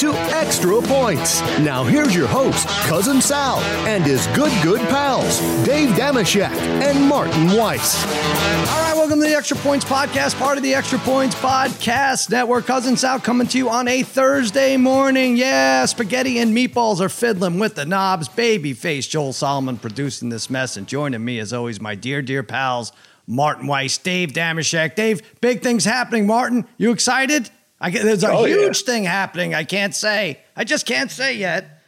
to Extra Points. Now here's your host, Cousin Sal, and his good, good pals, Dave Dameshek and Martin Weiss. All right, welcome to the Extra Points Podcast, part of the Extra Points Podcast Network. Cousin Sal coming to you on a Thursday morning. Yeah, spaghetti and meatballs are fiddling with the knobs. Babyface Joel Solomon producing this mess, and joining me, as always, my dear, dear pals, Martin Weiss, Dave Dameshek. Dave, big things happening. Martin, you excited? I there's a Oh, yeah. huge thing happening. I can't say. I just can't say yet.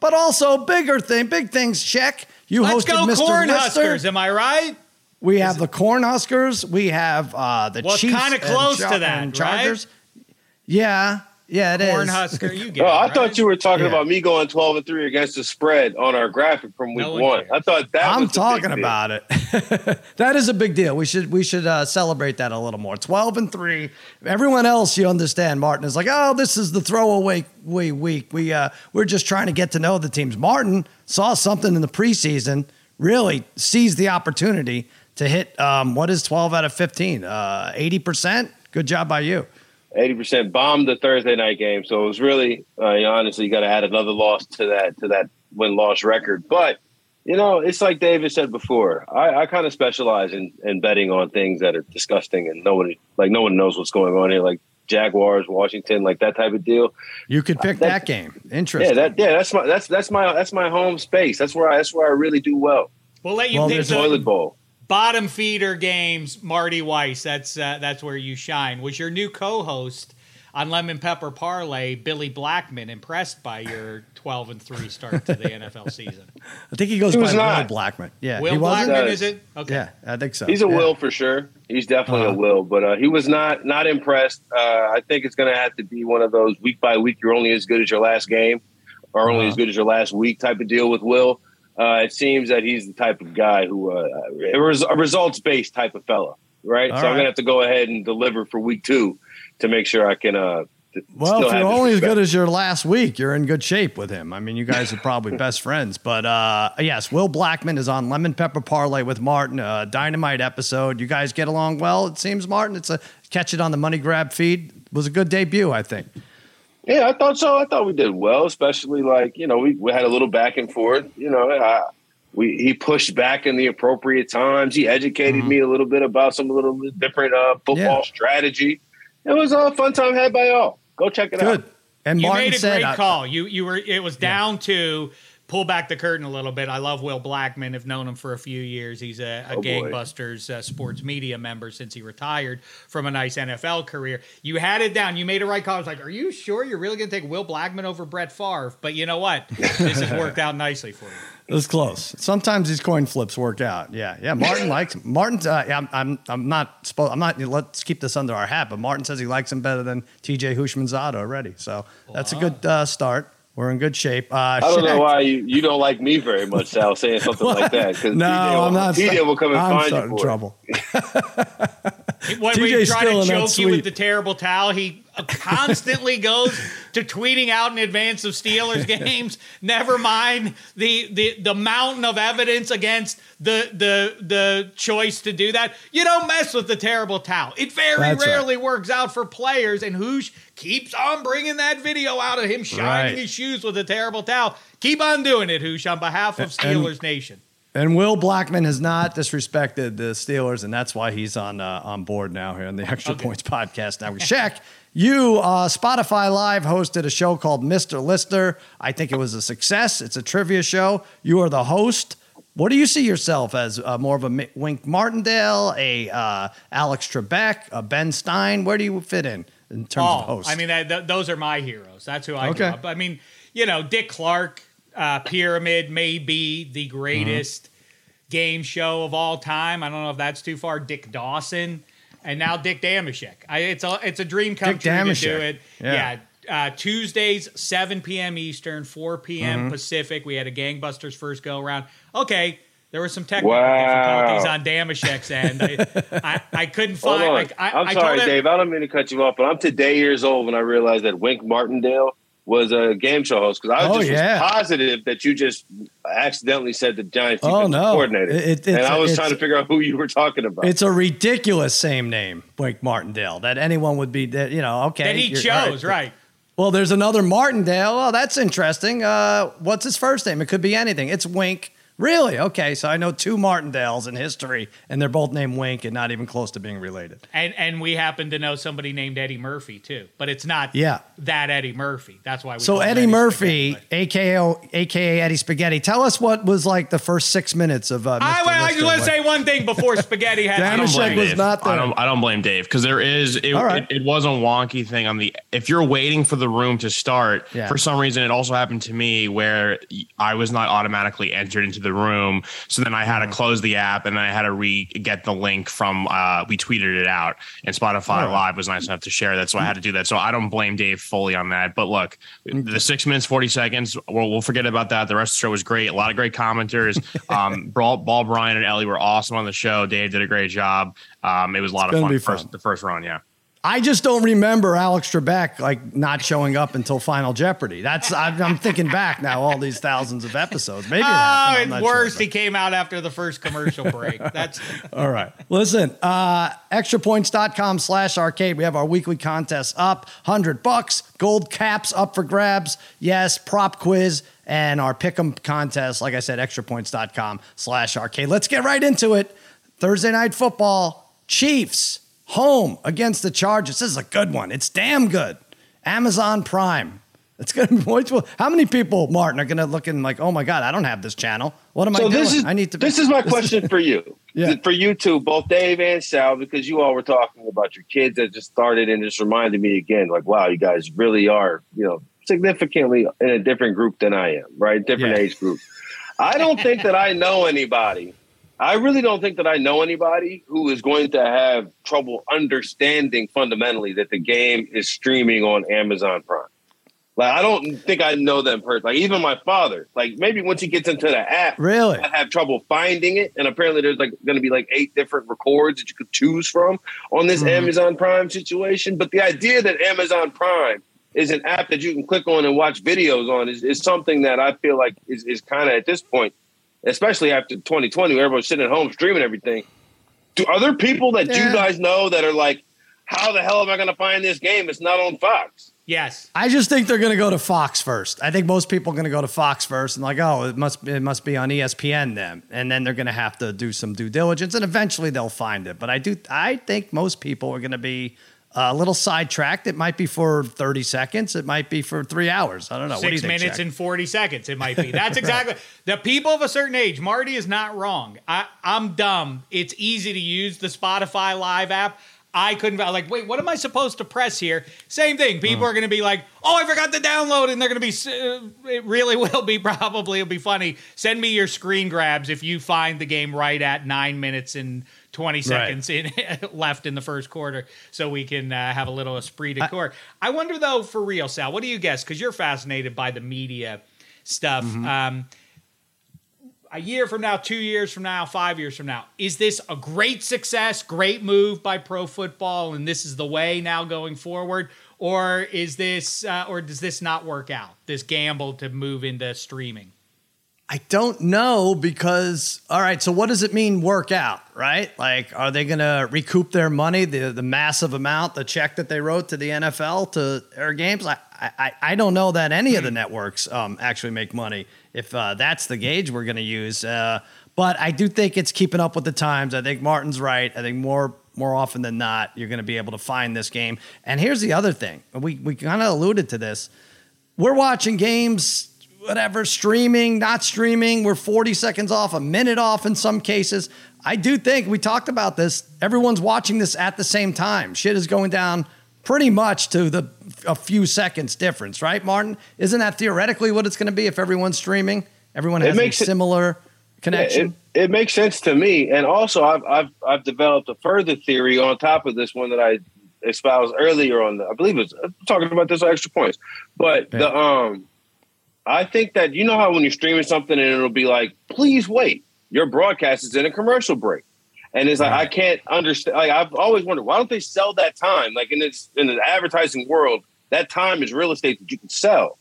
But also bigger thing, big things. Check. You Let's hosted go Mr. Cornhuskers. Lister. Am I right? We have the Cornhuskers. We have uh, the Well, Chiefs. kinda and close to that, and Chargers. Yeah, yeah, it is. Cornhusker. You get Oh, it, I right? thought you were talking Yeah. about me going 12 and 3 against the spread on our graphic from week No one one. I thought that I'm was talking big deal. about it. that is a big deal. We should we should uh, celebrate that a little more. Twelve and three. Everyone else, you understand. Martin is like, oh, this is the throwaway way week. We uh, we're just trying to get to know the teams. Martin saw something in the preseason. Really seized the opportunity to hit um, what is twelve out of fifteen. Uh, Eighty percent. Good job by you. 80% bombed the Thursday night game. So it was really, uh, you know, honestly, you got to add another loss to that, to that win loss record. But, you know, it's like David said before. I, I kind of specialize in, in betting on things that are disgusting and nobody, like, no one knows what's going on here, like Jaguars, Washington, like that type of deal. You could pick That's- that game. Interesting. Yeah, that, yeah, that's my, that's, that's my, that's my home space. That's where I, that's where I really do well. We'll let you Well, pick there's the Toilet bowl. Bottom feeder games. Marty Weiss. That's uh, that's where you shine. Was your new co-host on Lemon Pepper Parlay, Billy Blackmon, impressed by your 12 and three start to the NFL season? I think he goes He by was Will. Blackmon. Yeah, Will he wasn't. Blackmon Does. is it? Okay. Yeah, I think so. He's a Yeah. will for sure. He's definitely Uh-huh. a will, but uh, he was not not impressed. Uh, I think it's going to have to be one of those week by week. You're only as good as your last game, or only Uh-huh. as good as your last week type of deal with Will. Uh, it seems that he's the type of guy who uh, a res- a results based type of fella, right? All so I'm going to have to go ahead and deliver for week two to make sure I can. Uh, Well, still if you're only as good as your last week, you're in good shape with him. I mean, you guys are probably best friends. But uh, yes, Will Blackmon is on Lemon Pepper Parlay with Martin, a dynamite episode. You guys get along well, it seems, Martin. It's a catch it on the Money Grab feed. It was a good debut, I think. Yeah, I thought so. I thought we did well, especially like you know we, we had a little back and forth. You know, I, we he pushed back in the appropriate times. He educated me a little bit about some little bit different uh, football Mm-hmm. Yeah. strategy. It was a fun time had by all. Go check it Good. out. And You Martin made a said, great I- call. You you were it was down to pull back the curtain a little bit. I love Will Blackmon. I've known him for a few years. He's a, a Oh, gangbusters uh, sports media member since he retired from a nice NFL career. You had it down. You made a right call. I was like, are you sure you're really going to take Will Blackmon over Brett Favre? But you know what? This has worked out nicely for you. It was close. Sometimes these coin flips work out. Yeah, yeah. Martin likes him. Martin. Uh, yeah, I'm, I'm, I'm not. Supposed, I'm not. Let's keep this under our hat. But Martin says he likes him better than T.J. Houshmandzadeh already. So that's a good uh, start. We're in good shape. Uh, I don't know why you, you don't like me very much, Sal, saying something like that. Because No, TJ will, I'm not. TJ will come and I'm find you for it. trouble. When TJ's we try still to in choke you with the terrible towel, he constantly goes to tweeting out in advance of Steelers games. Never mind the, the the mountain of evidence against the the the choice to do that. You don't mess with the terrible towel. It very That's right. rarely works out for players, and Hoosh keeps on bringing that video out of him shining Right. his shoes with a terrible towel. Keep on doing it, Hoosh, on behalf of And- Steelers Nation. And Will Blackmon has not disrespected the Steelers, and that's why he's on uh, on board now here in the Extra Points podcast. Now, Shaq, you uh, Spotify Live hosted a show called Mr. Lister. I think it was a success. It's a trivia show. You are the host. What do you see yourself as? Uh, more of a Wink Martindale, a uh, Alex Trebek, a Ben Stein? Where do you fit in in terms of host? I mean, that, th- those are my heroes. That's who I grew Okay. up. I mean, you know, Dick Clark, uh, Pyramid may be the greatest Mm-hmm. game show of all time. I don't know if that's too far. Dick Dawson, and now Dick Dameshek. I, it's a it's a dream come Dick true to do it. Yeah. Yeah. Uh, Tuesdays, 7 p.m. Eastern, 4 p.m. Mm-hmm. Pacific. We had a gangbusters first go around. Okay, there were some technical Wow. difficulties on Dameshek's end. I, I, I couldn't Hold find. on. Like, I, I'm I sorry, told him- Dave. I don't mean to cut you off, but I'm today years old when I realized that Wink Martindale was a game show host because I was Oh, just yeah. was positive that you just accidentally said the Giants Oh, defensive no. coordinator, It- and I was trying to figure out who you were talking about. It's a ridiculous same name, Wink Martindale, that anyone would be, that, you know, okay. that he you're- all chose, right? Well, there's another Martindale. Oh, that's interesting. Uh, what's his first name? It could be anything. It's Wink. Really? Okay, so I know two Martindales in history, and they're both named Wink and not even close to being related. And and we happen to know somebody named Eddie Murphy too, but it's not Yeah. that Eddie Murphy. That's why we So call him Eddie Murphy, Spaghetti, aka aka Eddie Spaghetti, tell us what was like the first six minutes of. Uh, I, Mr. well, I just want to say one thing before Spaghetti had. I don't blame was Dave. not there. I don't. I don't blame Dave because there is. It, All right. it, it was a wonky thing on the. If you're waiting for the room to start, Yeah. for some reason, it also happened to me where I was not automatically entered into the room. So then I had Mm-hmm. to close the app and then I had to re get the link from. Uh, we tweeted it out, and Spotify Live was nice enough to share that, so I had to do that. So I don't blame Dave fully on that. But look, the six minutes forty seconds, we'll, we'll forget about that. The rest of the show was great. A lot of great commenters. Um, Ball, Ball Brian and Ellie were awesome on the show. Dave did a great job. Um, it was a lot of gonna fun. First, fun. the first run, yeah. I just don't remember Alex Trebek like not showing up until Final Jeopardy. That's I'm, I'm thinking back now, all these thousands of episodes. Maybe it Oh, happened. I'm and not worse, sure, he came out after the first commercial break. That's all right. Listen, uh, extrapoints.com slash arcade. We have our weekly contest up. 100 bucks. Gold caps up for grabs. Yes, prop quiz. And our pick'em contest, like I said, extrapoints.com slash arcade. Let's get right into it. Thursday night football. Chiefs home against the Chargers. This is a good one. It's damn good. Amazon Prime. It's gonna be which one- how many people, Martin, are gonna look and like, oh my god, I don't have this channel. What am I So doing? this is I need to. this is my question for you, Yeah. for you two, both Dave and Sal, because you all were talking about your kids that just started and just reminded me again, like, wow, you guys really are, you know, significantly in a different group than I am, right? Different Yeah. age group. I don't think that I know anybody. I really don't think that I know anybody who is going to have trouble understanding fundamentally that the game is streaming on Amazon Prime. Like I don't think I know them personally. Like even my father, like maybe once he gets into the app, Really? I have trouble finding it. And apparently there's like going to be like eight different records that you could choose from on this Mm-hmm. Amazon Prime situation. But the idea that Amazon Prime is an app that you can click on and watch videos on is, is something that I feel like is, is kind of at this point, especially after 2020, where everyone's sitting at home streaming everything. Do other people that Yeah. you guys know that are like, how the hell am I going to find this game? It's not on Fox. yes. I just think they're going to go to Fox first. I think most people are going to go to Fox first and like, oh, it must it must be on ESPN then, and then they're going to have to do some due diligence, and eventually they'll find it. But I do, I think most people are going to be a little sidetracked. It might be for thirty seconds. It might be for three hours. I don't know. what do you Six think, minutes and 40 seconds, it might be. That's exactly the people of a certain age. Marty is not wrong. I, I'm dumb. It's easy to use the Spotify Live app. I couldn't, I'm like, wait, what am I supposed to press here? Same thing. People are going to be like, oh, I forgot to download, and they're going to be, uh, it really will be probably, it'll be funny. Send me your screen grabs if you find the game right at nine minutes and 20 seconds in, left in the first quarter so we can uh, have a little esprit de corps. I wonder, though, for real, Sal, what do you guess? Because you're fascinated by the media stuff. Um, a year from now, two years from now, five years from now, is this a great success, great move by pro football, and this is the way now going forward? Or is this, uh, or does this not work out? This gamble to move into streaming? I don't know because all right, so what does it mean work out, right? Like are they going to recoup their money, the the massive amount, the check that they wrote to the NFL to air games? I I, I don't know that any of the networks um, actually make money if uh, that's the gauge we're going to use. Uh, but I do think it's keeping up with the times. I think Martin's right. I think more more often than not, you're going to be able to find this game. And here's the other thing. We we kind of alluded to this. We're watching games whatever, streaming, not streaming. We're 40 seconds off, a minute off in some cases. I do think we talked about this. Everyone's watching this at the same time. Shit is going down pretty much to the a few seconds difference, right, Martin? Isn't that theoretically what it's going to be if everyone's streaming? Everyone It has makes a it- similar connection. It, it makes sense to me, and also I've, I've I've developed a further theory on top of this one that I espoused earlier on. The, I believe it's talking about this on extra points, but the um, I think that you know how when you're streaming something and it'll be like, please wait, your broadcast is in a commercial break. And it's like I can't understand. Like I've always wondered, why don't they sell that time? Like in this in the advertising world, that time is real estate that you can sell.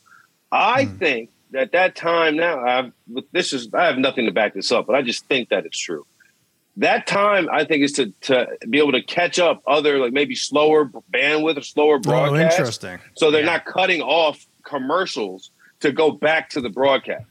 I hmm. think that that time now, I've, this is I have nothing to back this up, but I just think that it's true. that time I think is to to be able to catch up other like maybe slower bandwidth or slower broadcast. Oh, interesting. So they're Yeah. not cutting off commercials to go back to the broadcast.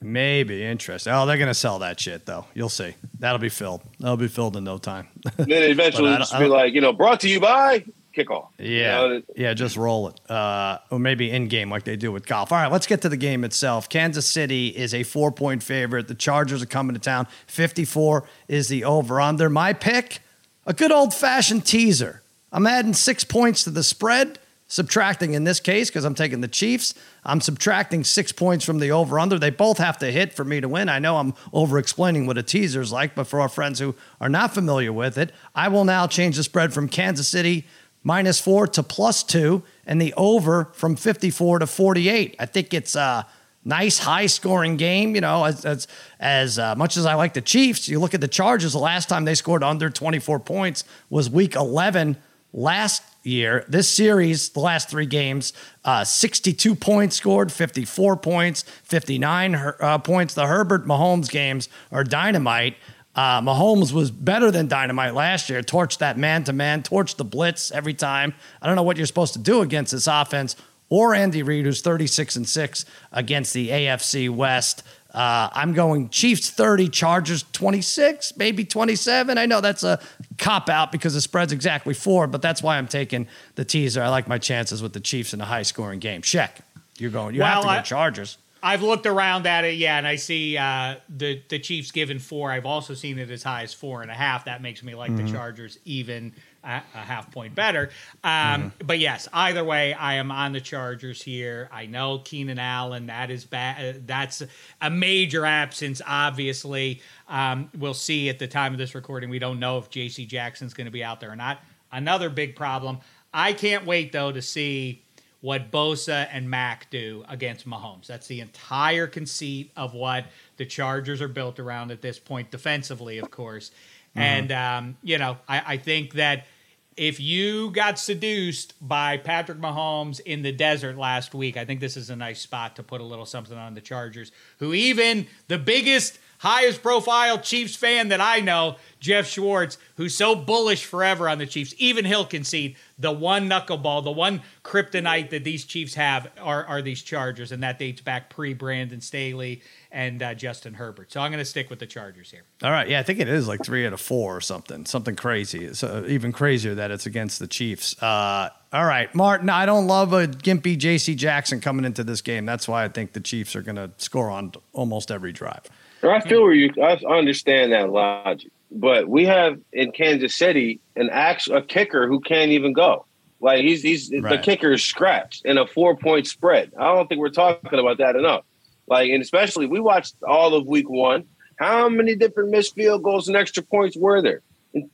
Maybe interesting. Oh, they're gonna sell that shit though. You'll see. That'll be filled. That'll be filled in no time. And then eventually it'll just be like, you know, brought to you by kickoff. Yeah, You know, yeah, just roll it, uh, or maybe in game like they do with golf. All right, let's get to the game itself. Kansas City is a four point favorite. The Chargers are coming to town. Fifty four is the over under. My pick, a good old fashioned teaser. I'm adding six points to the spread, subtracting in this case because I'm taking the Chiefs. I'm subtracting six points from the over under. They both have to hit for me to win. I know I'm over explaining what a teaser is like, but for our friends who are not familiar with it, I will now change the spread from Kansas City minus four to plus two, and the over from 54 to 48. I think it's a nice, high scoring game. You know, as as, as uh, much as I like the Chiefs, you look at the Chargers. The last time they scored under 24 points was Week 11 last year. This series, the last three games, uh, 62 points scored, 54 points, 59 her- uh, points. The Herbert Mahomes games are dynamite. Uh, Mahomes was better than dynamite last year. Torched that man to man, torched the blitz every time. I don't know what you're supposed to do against this offense or Andy Reid, who's 36 and six against the AFC West. Uh, I'm going Chiefs 30, Chargers 26, maybe 27. I know that's a cop out because the spread's exactly four, but that's why I'm taking the teaser. I like my chances with the Chiefs in a high scoring game. Check. You're going. You have to go I- Chargers. I've looked around at it, yeah, and I see uh, the the Chiefs given four. I've also seen it as high as four and a half. That makes me like Mm-hmm. the Chargers even a, a half point better. Um, But yes, either way, I am on the Chargers here. I know Keenan Allen. That is bad. That's a major absence. Obviously, um, we'll see at the time of this recording. We don't know if J.C. Jackson's going to be out there or not. Another big problem. I can't wait though to see what Bosa and Mack do against Mahomes. That's the entire conceit of what the Chargers are built around at this point, defensively, of course. And, um, you know, I, I think that if you got seduced by Patrick Mahomes in the desert last week, I think this is a nice spot to put a little something on the Chargers, who even the biggest, highest profile Chiefs fan that I know, Jeff Schwartz, who's so bullish forever on the Chiefs, even he'll concede the one knuckleball, the one kryptonite that these Chiefs have are, are these Chargers, and that dates back pre Brandon Staley and uh, Justin Herbert. So I'm going to stick with the Chargers here. All right, yeah, I think it is like three out of four or something, something crazy. It's uh, even crazier that it's against the Chiefs. Uh, all right, Martin, I don't love a gimpy J.C. Jackson coming into this game. That's why I think the Chiefs are going to score on almost every drive. I feel where you. I understand that logic, but we have in Kansas City an actual a kicker who can't even go. Like he's he's the kicker is scratched in a four point spread. I don't think we're talking about that enough. Like and especially we watched all of week one. How many different missed field goals and extra points were there?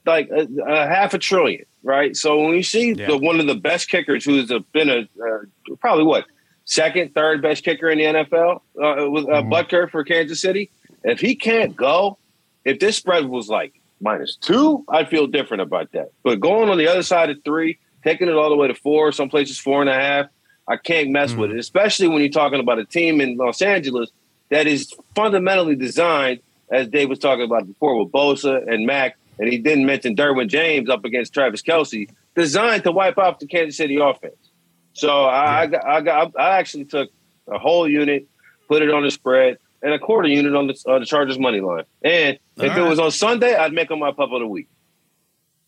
Like a, a half a trillion, right? So when you see Yeah. the one of the best kickers who's a, been a uh, probably what second, third best kicker in the NFL uh, with uh, Butker for Kansas City. If he can't go, if this spread was like minus two, I'd feel different about that. But going on the other side of three, taking it all the way to four, some places four and a half, I can't mess with hmm. it. Especially when you're talking about a team in Los Angeles that is fundamentally designed, as Dave was talking about before, with Bosa and Mack, and he didn't mention Derwin James up against Travis Kelce, designed to wipe off the Kansas City offense. So I, I, got, I, got, I actually took a whole unit, put it on the spread, and a quarter unit on the, on the Chargers money line. And if All it was on Sunday, I'd make them my pup of the week.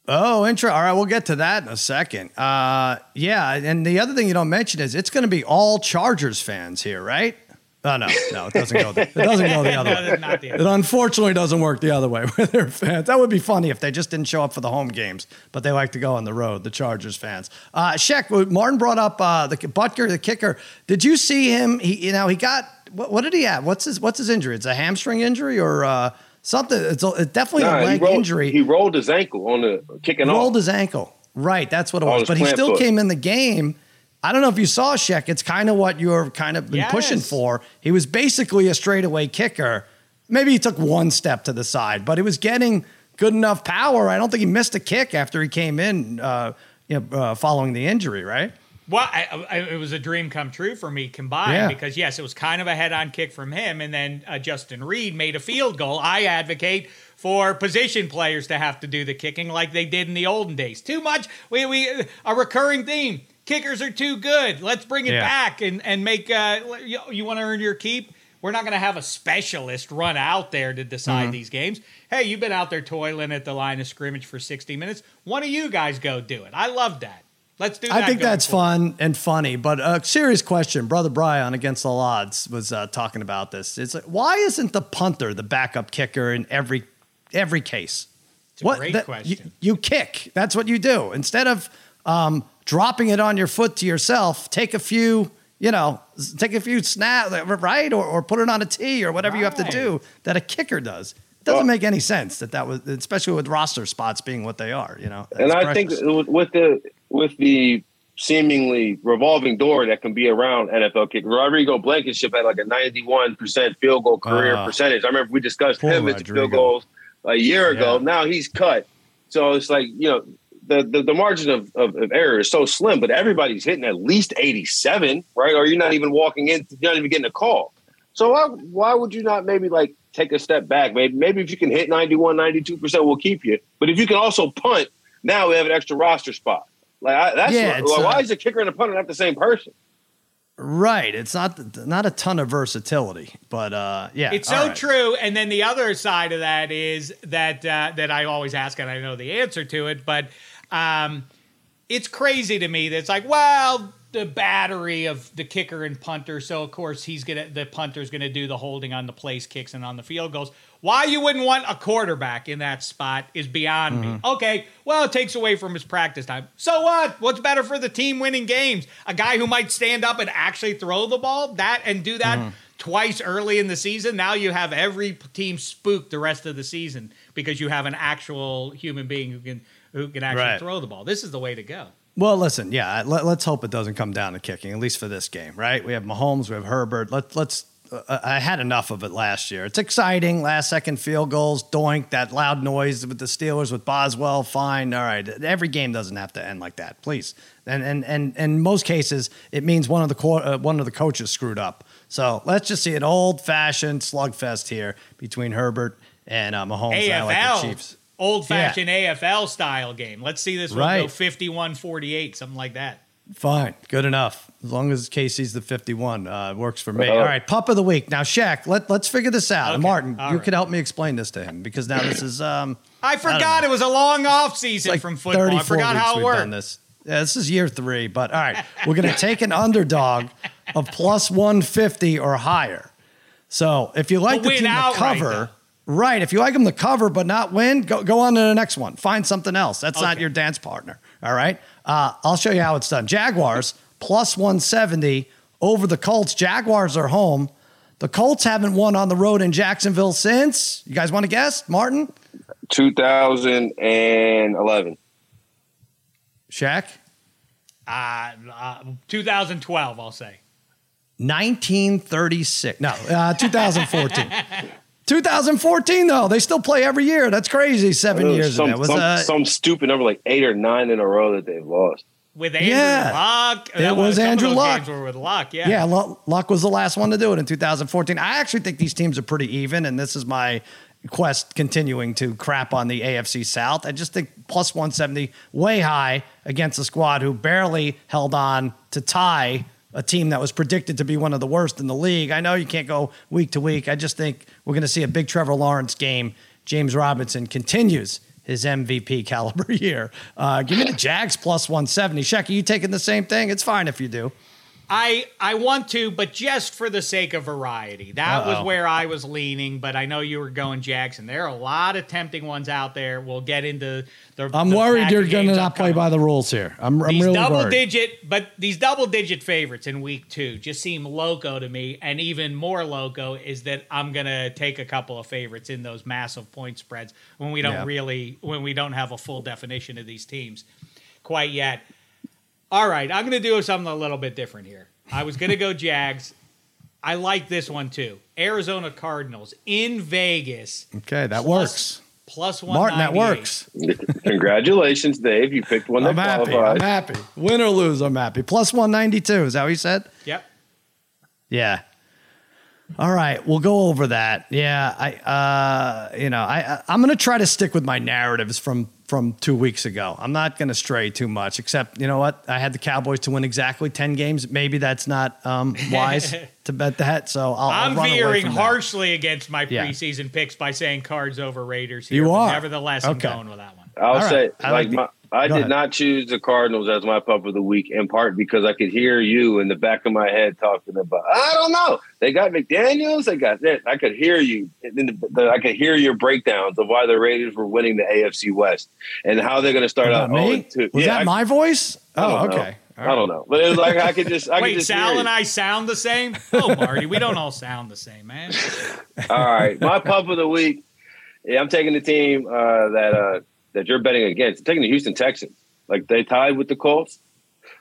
Oh, intro. All right, we'll get to that in a second. Uh, yeah, and the other thing you don't mention is it's going to be all Chargers fans here, right? Oh no, no, it doesn't go. The, it doesn't go the other way. that's not the It unfortunately doesn't work the other way with their fans. That would be funny if they just didn't show up for the home games, but they like to go on the road. The Chargers fans. Uh, Sheck, Martin brought up uh, the Butker, the kicker. Did you see him? He, you know, he got what, what did he have? What's his What's his injury? It's a hamstring injury or uh, something. It's, a, it's definitely Nah, a he leg rolled, injury He rolled his ankle on the kicking rolled off. his ankle. Right, that's what it was. But he still foot. came in the game. I don't know if you saw Sheck. It's kind of what you're kind of been Yes. pushing for. He was basically a straightaway kicker. Maybe he took one step to the side, but he was getting good enough power. I don't think he missed a kick after he came in, uh, you know, uh, following the injury. Right? Well, I, I, it was a dream come true for me combined Yeah. because yes, it was kind of a head-on kick from him, and then uh, Justin Reid made a field goal. I advocate for position players to have to do the kicking like they did in the olden days. Too much. We we a recurring theme. Kickers are too good. Let's bring it Yeah. back and and make. Uh, you, you want to earn your keep. We're not going to have a specialist run out there to decide Mm-hmm. these games. Hey, you've been out there toiling at the line of scrimmage for 60 minutes. One of you guys go do it. I love that. Let's do that. I think that's forward. fun and funny, but a serious question. Brother Brian against all odds was uh, talking about this. It's like, why isn't the punter the backup kicker in every every case? It's a great that- question. You, you kick. That's what you do. Instead of um, dropping it on your foot to yourself, take a few. You know, take a few snap, right, or, or put it on a tee or whatever you have to do that a kicker does. It doesn't Well- make any sense that that was, especially with roster spots being what they are. You know, and I think precious. with- with the with the seemingly revolving door that can be around NFL kick, Rodrigo Blankenship had like a ninety one percent field goal career Ah. percentage. I remember we discussed him Rodrigo. field goals a year ago. Yeah. Now he's cut, so it's like you know. The, the, the margin of, of, of error is so slim, but everybody's hitting at least 87, right? Or you're not even walking in, you're not even getting a call. So why, why would you not maybe like take a step back? Maybe, maybe if you can hit 91, 92%, we'll keep you. But if you can also punt, now we have an extra roster spot. Like I, that's Yeah, why, it's, why uh, is the kicker and a punter not the same person? Right. It's not not a ton of versatility, but uh, yeah, It's so right. true. And then the other side of that is that uh, that I always ask, and I know the answer to it, but um, it's crazy to me that it's like, well, the battery of the kicker and punter. So of course he's gonna the punter's gonna do the holding on the place kicks and on the field goals. Why you wouldn't want a quarterback in that spot is beyond me. Mm-hmm. Okay, well it takes away from his practice time. So what? What's better for the team winning games? A guy who might stand up and actually throw the ball that and do that Mm-hmm. twice early in the season. Now you have every team spooked the rest of the season because you have an actual human being who can who can actually Right. throw the ball. This is the way to go. Well, listen, yeah, let, us hope it doesn't come down to kicking, at least for this game, right? We have Mahomes, we have Herbert. Let, let's. Uh, I had enough of it last year. It's exciting, last second field goals, doink, that loud noise with the Steelers with Boswell. Fine, all right. Every game doesn't have to end like that, please. And and and, in most cases, it means one of the co- uh, one of the coaches screwed up. So let's just see an old fashioned slugfest here between Herbert and uh, Mahomes. I like the AFL, Chiefs. old fashioned AFL style game. Let's see this one go 51 48, something like that. Fine, good enough. As long as Casey's the 51, uh, works for me. Uh-huh. All right, pup of the week. Now, Shaq, let, let's figure this out. Okay, Martin, all you right. could help me explain this to him because now this is um, I forgot know. it was a long off season like from football. 34 I forgot weeks how it we've worked. done this. Yeah, this is year three, but all right, we're going to take an underdog of plus 150 or higher. So if you like To the team to cover, right? If you like them to cover but not win, go, go on to the next one. Find something else. That's not your dance partner. All right. Uh, I'll show you how it's done. Jaguars plus 170 over the Colts. Jaguars are home. The Colts haven't won on the road in Jacksonville since. You guys want to guess, Martin? 2011. Shaq? Uh, uh, 2012, I'll say. 1936. No, uh, 2014. 2014, though. They still play every year. That's crazy. Seven It years some, ago. Was, some, uh, some stupid number, like eight or nine in a row that they've lost. With Andrew Yeah. Luck. It was some of Andrew those Luck. Were with Luck, yeah. Yeah, Lu- Luck was the last one to do it in 2014. I actually think these teams are pretty even, and this is my quest continuing to crap on the AFC South. I just think plus 170 way high against a squad who barely held on to tie a team that was predicted to be one of the worst in the league. I know you can't go week to week. I just think we're going to see a big Trevor Lawrence game. James Robinson continues his MVP caliber year. Uh, give me the Jags plus 170. Shaq, are you taking the same thing? It's fine if you do. I I want to, but just for the sake of variety. That was Uh-oh. where I was leaning, but I know you were going Jackson. There are a lot of tempting ones out there. We'll get into the. I'm the worried you're going to not play by the rules here. I'm, I'm These really double worried. digit, but these double digit favorites in week two just seem loco to me. And even more loco is that I'm gonna take a couple of favorites in those massive point spreads when we don't Yeah. really when we don't have a full definition of these teams quite yet. All right, I'm gonna do something a little bit different here. I was gonna go Jags. I like this one too. Arizona Cardinals in Vegas. Okay, that Plus- works. plus one. Martin, that works. Congratulations, Dave. You picked one that I'm happy. qualifies. I'm happy. Win or lose, I'm happy. Plus 192. Is that what you said? Yep. Yeah. All right, we'll go over that. Yeah, I, uh, you know, I, I I'm going to try to stick with my narratives from from two weeks ago. I'm not going to stray too much. Except, you know what? I had the Cowboys to win exactly ten games. Maybe that's not um, wise to bet that. So I'll, I'll I'm run away veering from that. harshly against my Yeah. preseason picks by saying cards over Raiders. Here, You are? Nevertheless, Okay. I'm going with that one. I'll All say, right. I like, like my, I Go did ahead. not choose the Cardinals as my pup of the week, in part because I could hear you in the back of my head talking about, I don't know, they got McDaniels, they got that. I could hear you, and the, the, I could hear your breakdowns of why the Raiders were winning the AFC West and how they're going to start out. me? Was Yeah, that I- my voice? Oh, don't know. okay. All I don't know, but it was like I could just, I could Wait, just Sal hear and. I sound the same? Oh, Marty, we don't all sound the same, man. All right, my pup of the week. Yeah, I'm taking the team uh, that uh, that you're betting against. I'm taking the Houston Texans. Like they tied with the Colts.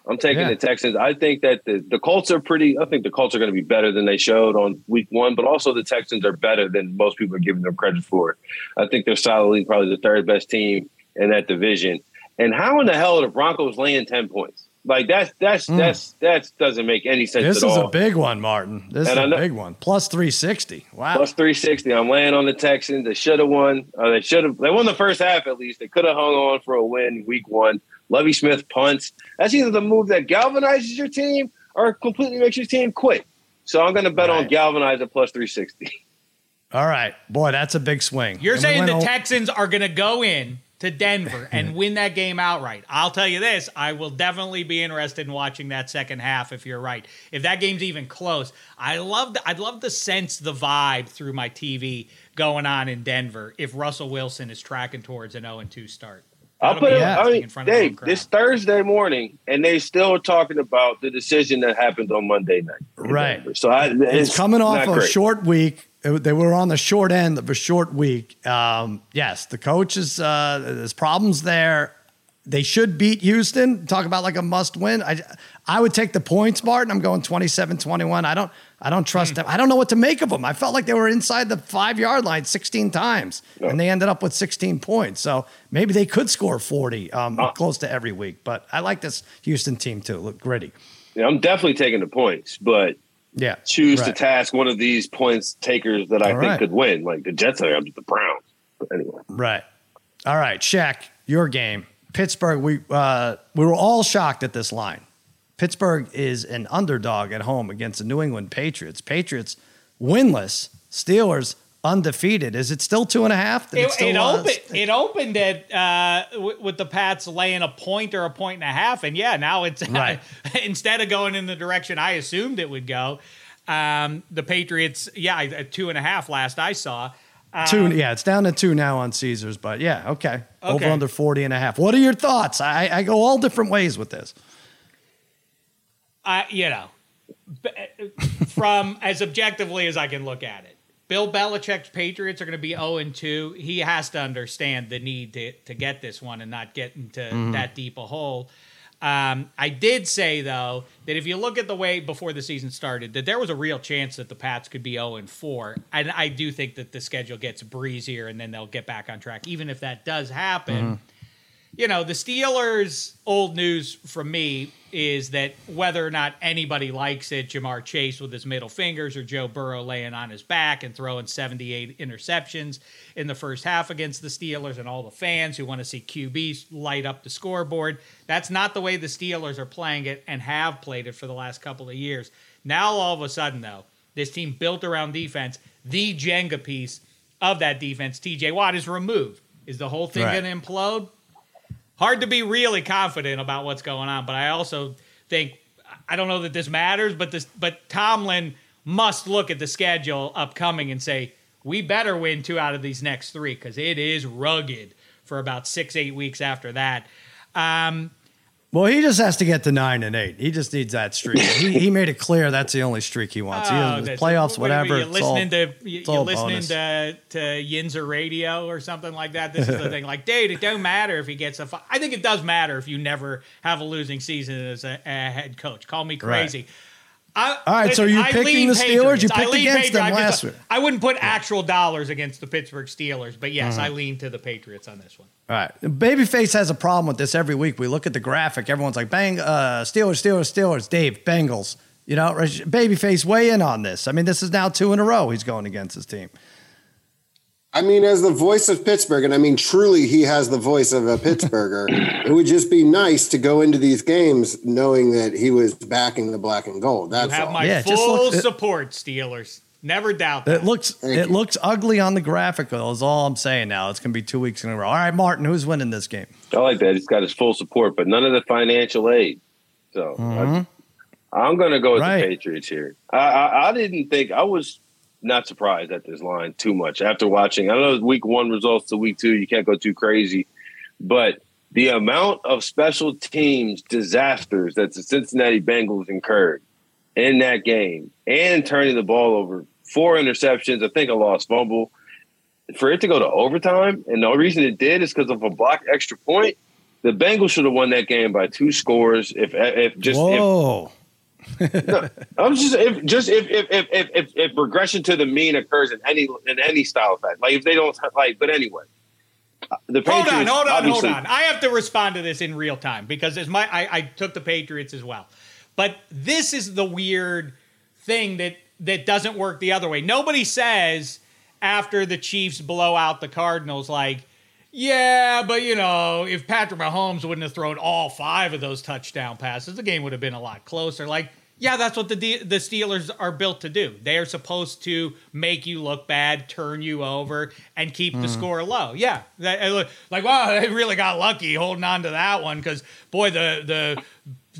I'm taking Yeah. the Texans. I think that the, the Colts are pretty. I think the Colts are going to be better than they showed on Week One, but also the Texans are better than most people are giving them credit for. I think they're solidly probably the third best team in that division. And how in the hell are the Broncos laying ten points? Like that's that's that's that doesn't make any sense. This at is all. a big one, Martin. This And is I a know- big one. Plus 360. Wow. Plus 360. I'm laying on the Texans. They should have won. Uh, they should have. They won the first half at least. They could have hung on for a win week one. Lovie Smith punts. That's either the move that galvanizes your team or completely makes your team quit. So I'm going to bet on Right. galvanize at plus 360. All right. Boy, that's a big swing. You're And saying went the o- Texans are going to go in to Denver and win that game outright. I'll tell you this, I will definitely be interested in watching that second half if you're right. If that game's even close, I love the, I'd love to sense the vibe through my TV going on in Denver if Russell Wilson is tracking towards an 0 2 start. I'll That'll put it. I mean, in front of a home Dave, crowd. this Thursday morning, and they still talking about the decision that happened on Monday night. Right. Denver. So I, it's, It's coming off not a great. short week. It- they were on the short end of a short week. Um, yes, the coach is, uh, there's problems there. They should beat Houston. Talk about like a must win. I, I would take the points, Martin. I'm going 27 21. I don't, I don't Hmm. trust them. I don't know what to make of them. I felt like they were inside the five yard line 16 times and they ended up with 16 points. So maybe they could score 40 um, close to every week. But I like this Houston team too. Look gritty. Yeah, I'm definitely taking the points, but Yeah. choose to task one of these points takers that I All think right. could win. Like the Jets are the Browns. But anyway, Right. All right, Shaq, your game. Pittsburgh, we uh, we were all shocked at this line. Pittsburgh is an underdog at home against the New England Patriots. Patriots winless, Steelers undefeated. Is it still two and a half? Did It, still, it, opened, it opened at uh, w- with the Pats laying a point or a point and a half, and yeah, now it's Right. instead of going in the direction I assumed it would go, um, the Patriots, yeah, at two and a half last I saw. two. Yeah, it's down to two now on Caesars, but yeah, okay. Over under 40 and a half. What are your thoughts? I, I go all different ways with this. I, you know, from as objectively as I can look at it. Bill Belichick's Patriots are going to be 0 and 2. He has to understand the need to, to get this one and not get into that deep a hole. Um, I did say though that if you look at the way before the season started, that there was a real chance that the Pats could be 0 and 4. And I do think that the schedule gets breezier and then they'll get back on track. Even if that does happen, you know, the Steelers' old news from me is that whether or not anybody likes it, Ja'Marr Chase with his middle fingers or Joe Burrow laying on his back and throwing 78 interceptions in the first half against the Steelers and all the fans who want to see QBs light up the scoreboard. That's not the way the Steelers are playing it and have played it for the last couple of years. Now, all of a sudden, though, this team built around defense, the Jenga piece of that defense, TJ Watt, is removed. Is the whole thing Right. going to implode? Hard to be really confident about what's going on. But I also think I don't know that this matters, but this but Tomlin must look at the schedule upcoming and say we better win two out of these next three because it is rugged for about six eight weeks after that. Um, Well, he just has to get to nine and eight. He just needs that streak. he, he made it clear that's the only streak he wants. he oh, doesn't- playoffs, what whatever. You it's all- listening to you, it's all listening to to Yinzer radio or something like that. This is the thing. Like, dude, it don't matter if he gets a. I think it does matter if you never have a losing season as a, a head coach. Call me crazy. I, All right, so listen, you're I picking the Steelers? You Patriots. I picked against them Patriots. I last week. I wouldn't put actual dollars against the Pittsburgh Steelers, but yes, Mm-hmm. I lean to the Patriots on this one. All right. Babyface has a problem with this every week. We look at the graphic. Everyone's like, bang, uh, Steelers, Steelers, Steelers. Dave, Bengals. You know, Babyface weigh in on this. I mean, this is now two in a row he's going against his team. I mean, as the voice of Pittsburgh, and I mean, truly, he has the voice of a Pittsburgher. it would just be nice to go into these games knowing that he was backing the black and gold. You That's have all. my Yeah, it just full looks- it- support, Steelers. Never doubt that. It looks Thank it you. looks ugly on the graphical. though, is all I'm saying now. It's going to be two weeks in a row. All right, Martin, who's winning this game? I like that. He's got his full support, but none of the financial aid. So I, I'm going to go with Mm-hmm. Right. the Patriots here. I, I, I didn't think I was not surprised at this line too much after watching. I know week one results to week two. You can't go too crazy, but the amount of special teams disasters that the Cincinnati Bengals incurred in that game and turning the ball over, four interceptions, I think a lost fumble. For it to go to overtime, and the reason it did is because of a block extra point. The Bengals should have won that game by two scores. If if just if, Whoa. I'm just if just if if, if if if if regression to the mean occurs in any in any style of fact, like if they don't like, but anyway, the Hold on, hold on, hold on. I have to respond to this in real time because as my I, I took the Patriots as well. But this is the weird thing that that doesn't work the other way. Nobody says after the Chiefs blow out the Cardinals like yeah, but you know, if Patrick Mahomes wouldn't have thrown all five of those touchdown passes, the game would have been a lot closer. Like, yeah, that's what the De- the Steelers are built to do. They are supposed to make you look bad, turn you over, and keep the hmm. score low. Yeah, that, like wow, they really got lucky holding on to that one because boy, the the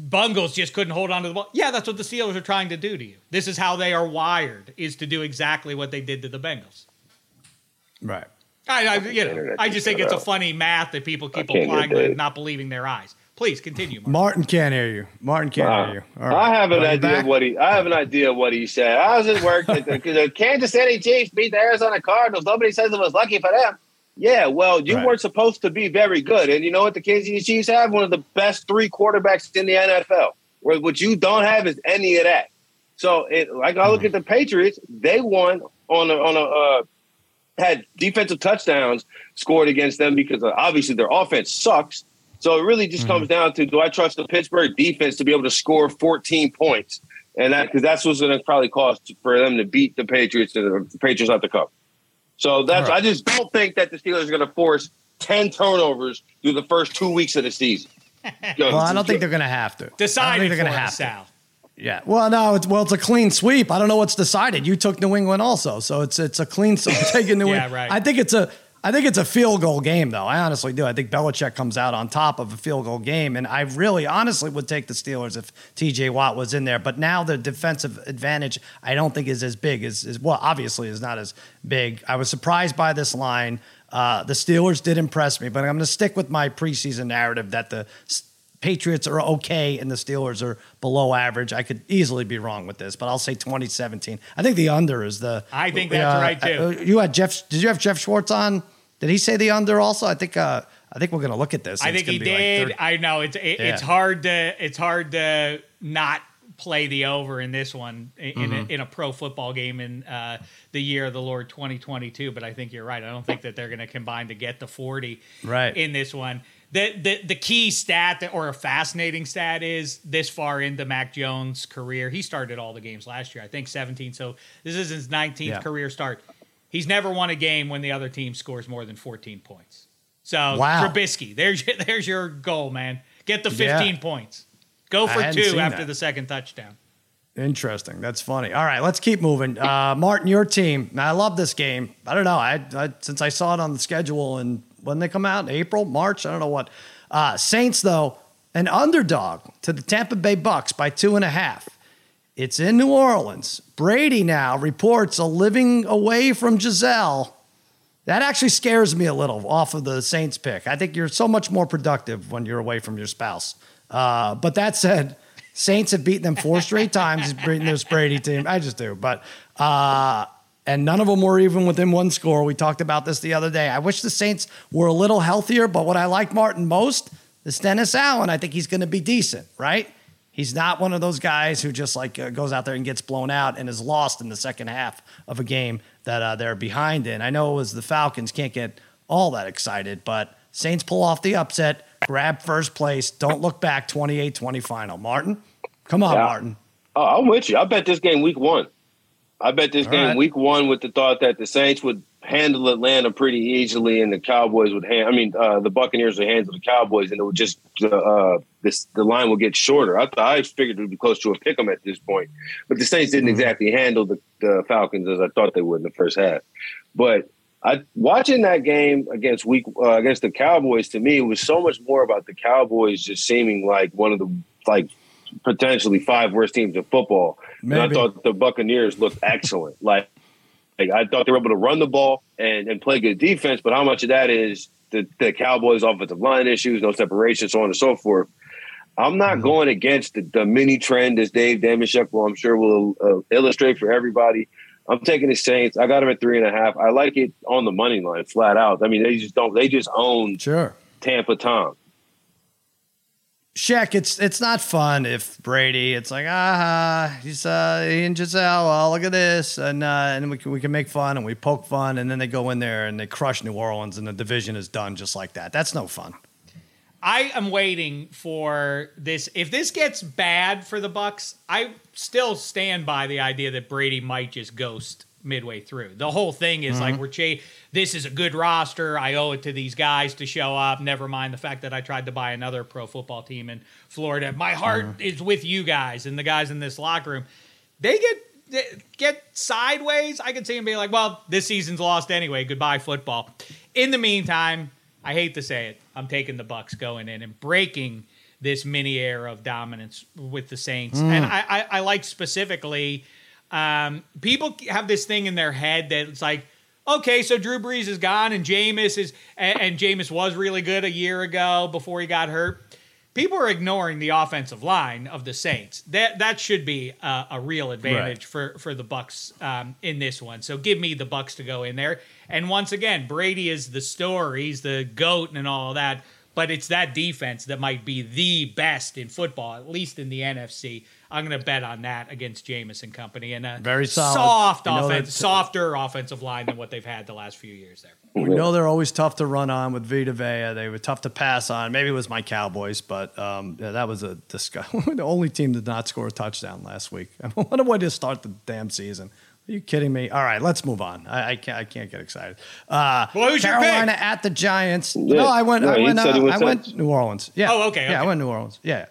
Bungles just couldn't hold on to the ball. Yeah, that's what the Steelers are trying to do to you. This is how they are wired: is to do exactly what they did to the Bengals. Right. I, I, you know, I just think shut it's a funny math that people keep applying get not believing their eyes. Please continue. Mark. Martin can't hear you. Martin can't Wow. hear you. All right. I have an Are idea back? of what he. I have an idea of what he said. How's it work? that the, the Kansas City Chiefs beat the Arizona Cardinals. Nobody says it was lucky for them. Yeah, well, you Right. weren't supposed to be very good, and you know what? The Kansas City Chiefs have one of the best three quarterbacks in the NFL. Where what you don't have is any of that. So, it, like I look at the Patriots, they won on a on a uh, had defensive touchdowns scored against them because uh, obviously their offense sucks. So it really just comes mm-hmm. down to do I trust the Pittsburgh defense to be able to score 14 points? And that because that's what's going to probably cost for them to beat the Patriots and the Patriots have to cover. So that's All right. I just don't think that the Steelers are going to force 10 turnovers through the first two weeks of the season. Well, I don't think they're going to have to. I think they're gonna us, to. Sal. Yeah. Well, no, it's well, it's a clean sweep. I don't know what's decided. You took New England also, so it's it's a clean sweep. Taking New Yeah, England. right. I think it's a I think it's a field goal game, though. I honestly do. I think Belichick comes out on top of a field goal game, and I really, honestly, would take the Steelers if T.J. Watt was in there. But now the defensive advantage, I don't think is as big as, as well. Obviously, is not as big. I was surprised by this line. Uh, the Steelers did impress me, but I'm going to stick with my preseason narrative that the Patriots are okay and the Steelers are below average. I could easily be wrong with this, but I'll say 2017. I think the under is the. I think that's right, too. uh, you had Jeff. Did you have Jeff Schwartz on? Did he say the under also? I think. Uh, I think we're going to look at this. I think he like did. 30 I know it's it, it's hard to it's hard to not play the over in this one in, in, Mm-hmm. a, in a pro football game in uh, the year of the Lord 2022. But I think you're right. I don't think that they're going to combine to get the 40 Right. in this one. The, the the key stat that, or a fascinating stat is this far into Mac Jones' career. He started all the games last year. I think 17. So this is his 19th Yeah. career start. He's never won a game when the other team scores more than 14 points. So Wow. Trubisky, there's your, there's your goal, man. Get the Yeah. 15 points. Go for two after that. the second touchdown. Interesting. That's funny. All right, let's keep moving. Uh, Martin, your team. Now, I love this game. I don't know. I, I since I saw it on the schedule and when they come out, in April, March. I don't know what. Uh, Saints though, an underdog to the Tampa Bay Bucks by two and a half. It's in New Orleans. Brady now reports a living away from Gisele. That actually scares me a little off of the Saints pick. I think you're so much more productive when you're away from your spouse. Uh, but that said, Saints have beaten them four straight times. Beating this Brady team, I just do. But uh, and none of them were even within one score. We talked about this the other day. I wish the Saints were a little healthier. But what I like Martin most is Dennis Allen. I think he's going to be decent, right? He's not one of those guys who just like uh, goes out there and gets blown out and is lost in the second half of a game that uh, they're behind in. I know it was the Falcons can't get all that excited, but Saints pull off the upset, grab first place, don't look back 28-20 final. Martin, come on, Yeah. Martin. Oh, I'm with you. I bet this game week one. I bet this All game right. week one with the thought that the Saints would handle Atlanta pretty easily, and the Cowboys would. hand I mean, uh, the Buccaneers would handle the Cowboys, and it would just uh, this the line would get shorter. I thought I figured it would be close to a pick 'em at this point, but the Saints didn't Mm-hmm. exactly handle the, the Falcons as I thought they would in the first half. But I watching that game against week uh, against the Cowboys to me it was so much more about the Cowboys just seeming like one of the like potentially five worst teams in football. And I thought the Buccaneers looked excellent. like, like I thought they were able to run the ball and, and play good defense, but how much of that is the, the Cowboys' offensive line issues, no separation, so on and so forth. I'm not going against the, the mini trend as Dave Dameshek will, I'm sure, will uh, illustrate for everybody. I'm taking the Saints. I got them at three and a half. I like it on the money line, flat out. I mean, they just don't. They just own Sure. Tampa Tom. Shaq, it's it's not fun if Brady. It's like ah, he's uh, he and Gisele. Oh, look at this, and uh, and we can we can make fun and we poke fun, and then they go in there and they crush New Orleans, and the division is done just like that. That's no fun. I am waiting for this. If this gets bad for the Bucks, I still stand by the idea that Brady might just ghost midway through. The whole thing is like mm-hmm. we're cha- This is a good roster. I owe it to these guys to show up. Never mind the fact that I tried to buy another pro football team in Florida. My heart mm-hmm. is with you guys and the guys in this locker room. They get they get sideways. I could see him being like, "Well, this season's lost anyway. Goodbye football." In the meantime, I hate to say it, I'm taking the Bucks going in and breaking this mini era of dominance with the Saints. And mm. I, I, I like specifically, um, people have this thing in their head that it's like, okay, so Drew Brees is gone and Jameis is, and, and Jameis was really good a year ago before he got hurt. People are ignoring the offensive line of the Saints. That that should be a, a real advantage for for the Bucks um, in this one. So give me the Bucks to go in there. And once again, Brady is the story. He's the goat and all that. But it's that defense that might be the best in football, at least in the NFC. I'm going to bet on that against Jameis and company and a Very solid. soft You offense, softer offensive line than what they've had the last few years there. We know they're always tough to run on with Vita Vea. They were tough to pass on. Maybe it was my Cowboys, but um, yeah, that was a disgust. the only team did not score a touchdown last week. what a way to start the damn season. Are you kidding me? All right, let's move on. I, I can't. I can't get excited. Uh, Well, who's your Carolina pick? at the Giants. Yeah. No, I went. No, I went. Uh, I went New Orleans. Yeah. Oh, okay, Yeah, I okay. went New Orleans. Yeah.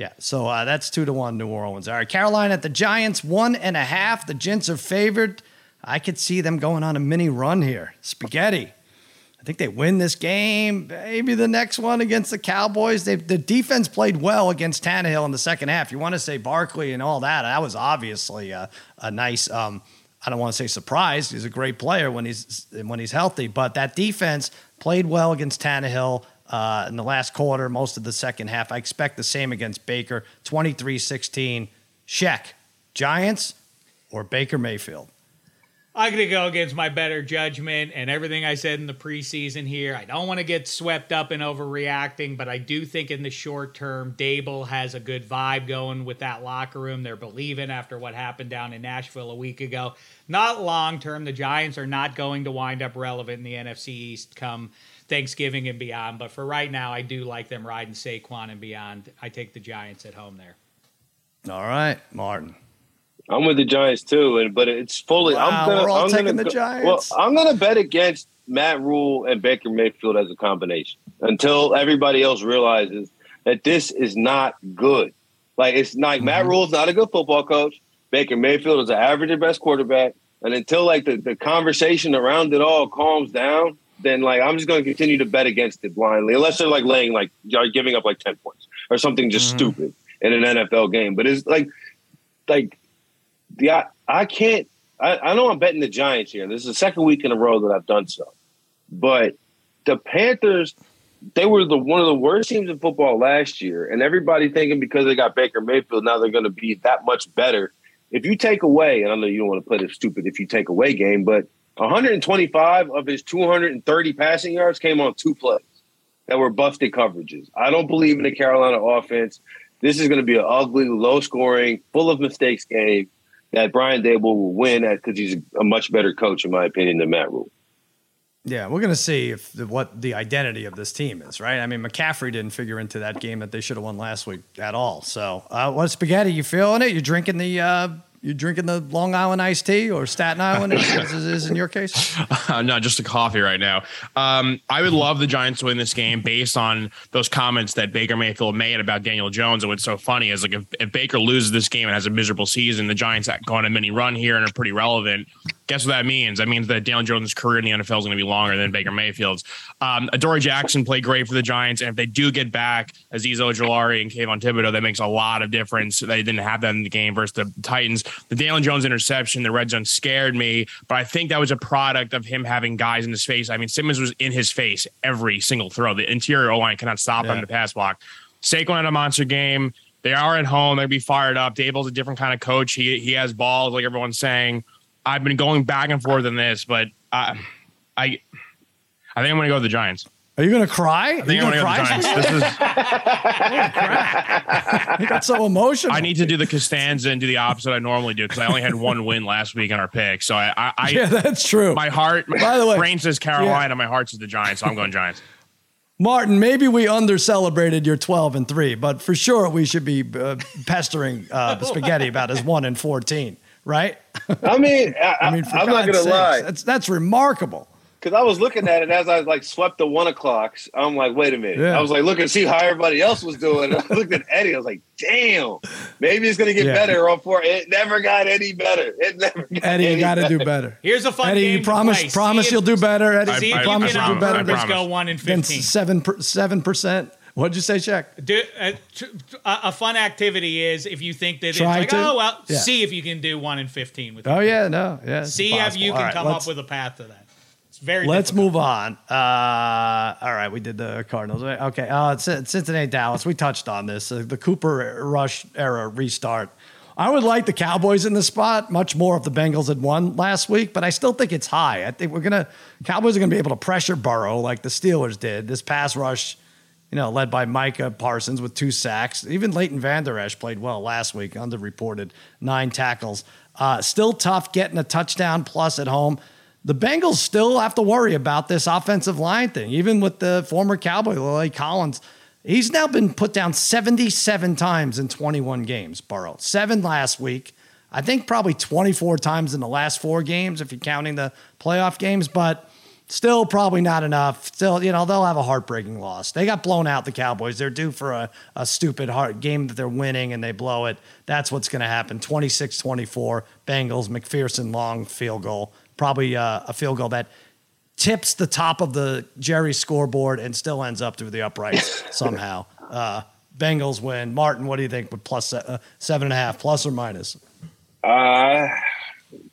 Yeah. So uh, that's two to one New Orleans. All right, Carolina at the Giants, one and a half. The Gents are favored. I could see them going on a mini run here. Spaghetti. I think they win this game. Maybe the next one against the Cowboys. They, the defense played well against Tannehill in the second half. You want to say Barkley and all that. That was obviously a, a nice. Um, I don't want to say surprise. He's a great player when he's when he's healthy. But that defense played well against Tannehill uh, in the last quarter, most of the second half. I expect the same against Baker. 23-16. Sheck. Giants or Baker Mayfield. I'm going to go against my better judgment and everything I said in the preseason here. I don't want to get swept up in overreacting, but I do think in the short term, Daboll has a good vibe going with that locker room. They're believing after what happened down in Nashville a week ago. Not long term, the Giants are not going to wind up relevant in the NFC East come Thanksgiving and beyond. But for right now, I do like them riding Saquon and beyond. I take the Giants at home there. All right, Martin. I'm with the Giants too, and but it's fully. Wow, I'm gonna, we're all I'm taking gonna the Giants. Well, I'm gonna bet against Matt Rhule and Baker Mayfield as a combination until everybody else realizes that this is not good. Like it's not Mm-hmm. Matt Rhule's not a good football coach. Baker Mayfield is an average at best quarterback, and until like the, the conversation around it all calms down, then like I'm just going to continue to bet against it blindly, unless they're like laying like giving up like ten points or something just Mm-hmm. stupid in an NFL game. But it's like like the I, I can't I, I know I'm betting the Giants here. This is the second week in a row that I've done so. But the Panthers, they were the one of the worst teams in football last year, and everybody thinking because they got Baker Mayfield now they're going to be that much better. If you take away, and I know you don't want to play the stupid if you take away game, but 125 of his 230 passing yards came on two plays that were busted coverages. I don't believe in the Carolina offense. This is going to be an ugly, low scoring, full of mistakes game that Brian Daboll will win at because he's a much better coach, in my opinion, than Matt Rhule. Yeah, we're gonna see if the, what the identity of this team is, right? I mean, McCaffrey didn't figure into that game that they should have won last week at all. So, uh, what spaghetti? You feeling it? You drinking the uh, you drinking the Long Island iced tea or Staten Island as it is in your case? Uh, no, just a coffee right now. Um, I would love the Giants to win this game based on those comments that Baker Mayfield made about Daniel Jones. And what's so funny is like if, if Baker loses this game and has a miserable season, the Giants go on a mini run here and are pretty relevant. Guess what that means? That means that Daniel Jones' career in the NFL is going to be longer than Baker Mayfield's. Um, Adoree Jackson played great for the Giants, and if they do get back Azeez Ojulari and Kayvon Thibodeaux, that makes a lot of difference. They didn't have that in the game versus the Titans. The Daniel Jones interception, the red zone scared me, but I think that was a product of him having guys in his face. I mean, Simmons was in his face every single throw. The interior O line cannot stop Yeah. him to pass block. Saquon had a monster game. They are at home. They'd be fired up. Daboll's a different kind of coach. He he has balls, like everyone's saying. I've been going back and forth on this, but uh, I I think I'm going to go with the Giants. Are you gonna cry? I think I'm going to go with the Giants. This is, You got so emotional. I need to do the Costanza and do the opposite I normally do because I only had one win last week in our pick. So I, I, I yeah, that's true. my heart, my By the way- brain says Carolina, my heart says the Giants. So I'm going Giants. Martin, maybe we under celebrated your 12 and 3, but for sure we should be uh, pestering uh, Spaghetti about his 1 and 14, right? I mean, I, I mean, for I'm not going to sakes, lie. That's, that's remarkable. Because I was looking at it as I like swept the one o'clocks. I'm like, wait a minute. Yeah. I was like, looking to see how everybody else was doing. I looked at Eddie. I was like, damn, maybe it's gonna get Yeah. better on four. It never got any better. It never got Eddie, you got to do better. Here's a fun Eddie, game you to promise, play. promise See you'll if- do better. Eddie, I- See you if I you promise can you'll do better I than, Numbers go one and than fifteen. 7 7%. What'd you say, Shaq? Do, uh, tr- a, a fun activity is if you think that Try it's like, to? oh well, Yeah. see if you can do one in fifteen with. Oh, yeah, no. Yeah. it's see if you All can right, come let's- up with a path to that. It's very. Let's difficult. move on. Uh, all right, we did the Cardinals. Okay, uh, Cin- Cincinnati, Dallas. We touched on this. Uh, the Cooper Rush era restart. I would like the Cowboys in the spot much more if the Bengals had won last week, but I still think it's high. I think we're gonna Cowboys are gonna be able to pressure Burrow like the Steelers did. This pass rush, you know, led by Micah Parsons with two sacks. Even Leighton Vander Esch played well last week, underreported nine tackles. Uh, still tough getting a touchdown plus at home. The Bengals still have to worry about this offensive line thing, even with the former Cowboy, La'el Collins. He's now been put down 77 times in 21 games, Burrow. Seven last week. I think probably 24 times in the last four games, if you're counting the playoff games, but still probably not enough. Still, you know, they'll have a heartbreaking loss. They got blown out, the Cowboys. They're due for a, a stupid heart game that they're winning and they blow it. That's what's going to happen. 26 24, Bengals, McPherson long field goal. Probably uh, a field goal that tips the top of the Jerry scoreboard and still ends up through the uprights somehow. Uh, Bengals win. Martin, what do you think? With plus uh, seven and a half, plus or minus? Uh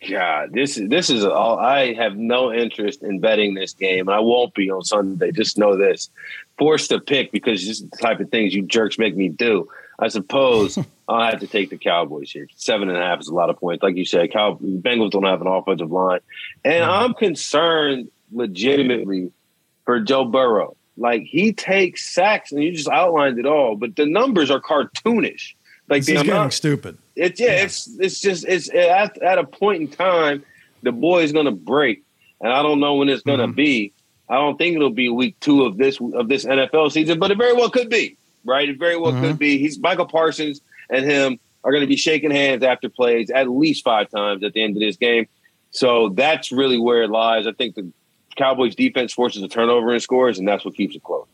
God, this is this is all. I have no interest in betting this game. I won't be on Sunday. Just know this: forced to pick because this is the type of things you jerks make me do. I suppose I'll have to take the Cowboys here. Seven and a half is a lot of points, like you said. Cow Bengals don't have an offensive line, and mm-hmm. I'm concerned legitimately for Joe Burrow. Like he takes sacks, and you just outlined it all, but the numbers are cartoonish. Like This is getting amount, stupid. it's yeah, it's it's just it's at, at a point in time the boy is gonna break, and I don't know when it's gonna mm-hmm. be. I don't think it'll be week two of this of this NFL season, but it very well could be. Right, it very well could mm-hmm. be. He's Michael Parsons and him are going to be shaking hands after plays at least five times at the end of this game. So that's really where it lies. I think the Cowboys defense forces a turnover and scores, and that's what keeps it close.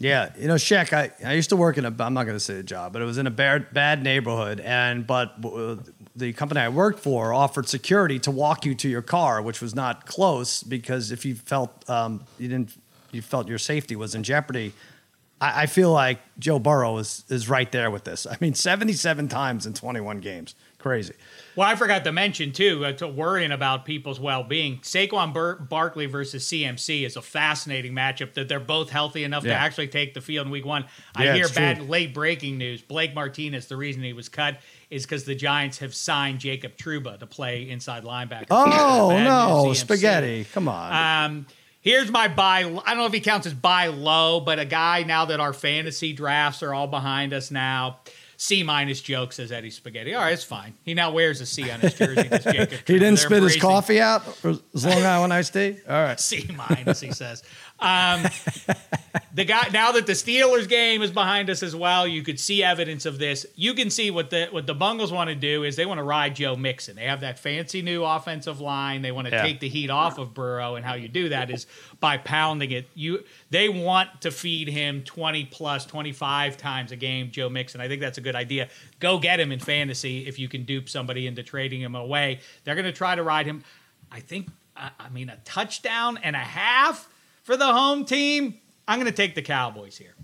Yeah, you know, Shaq. I, I used to work in a. I'm not going to say the job, but it was in a bad bad neighborhood, and but uh, the company I worked for offered security to walk you to your car, which was not close because if you felt um, you didn't you felt your safety was in jeopardy. I, I feel like Joe Burrow is is right there with this. I mean, 77 times in 21 games, crazy. Well, I forgot to mention too, uh, to worrying about people's well-being. Saquon Bar- Barkley versus CMC is a fascinating matchup. That they're both healthy enough to actually take the field in Week One. Yeah, I hear it's true. bad late breaking news. Blake Martinez, the reason he was cut is because the Giants have signed Jacob Trouba to play inside linebacker. Oh Bad no, spaghetti! Come on. Um, Here's my buy. I don't know if he counts as buy low, but a guy now that our fantasy drafts are all behind us now. C minus joke, says Eddie Spaghetti. All right, it's fine. He now wears a C on his jersey. he didn't spit his coffee out as Long Island iced tea? All right. C minus, he says. Um, the guy now that the Steelers game is behind us as well, you could see evidence of this. You can see what the what the Bungles want to do is they want to ride Joe Mixon. They have that fancy new offensive line. They want to yeah. take the heat off of Burrow, and how you do that is by pounding it. You they want to feed him twenty plus, twenty five times a game. Joe Mixon. I think that's a good idea. Go get him in fantasy if you can dupe somebody into trading him away. They're going to try to ride him. I think. I mean, a touchdown and a half for the home team, I'm going to take the Cowboys here.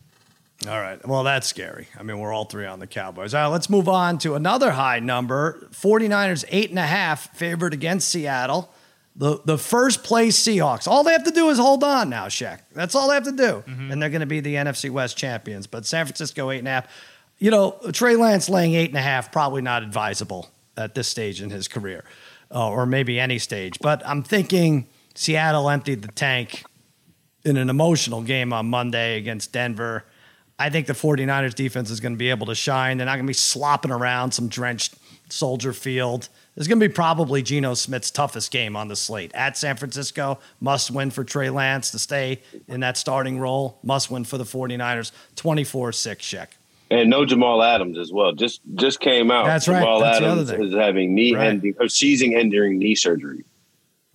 All right. Well, that's scary. I mean, we're all three on the Cowboys. All right, let's move on to another high number 49ers, eight and a half, favored against Seattle. The, the first place Seahawks. All they have to do is hold on now, Shaq. That's all they have to do. Mm-hmm. And they're going to be the NFC West champions. But San Francisco, eight and a half. You know, Trey Lance laying eight and a half, probably not advisable at this stage in his career, uh, or maybe any stage. But I'm thinking Seattle emptied the tank in an emotional game on Monday against Denver. I think the 49ers defense is going to be able to shine. They're not going to be slopping around some drenched Soldier Field. This is going to be probably Geno Smith's toughest game on the slate. At San Francisco, must win for Trey Lance to stay in that starting role. Must win for the 49ers. 24-6 check. And no Jamal Adams as well. Just just came out. That's right. Jamal That's Adams is having knee right. ending or season ending knee surgery.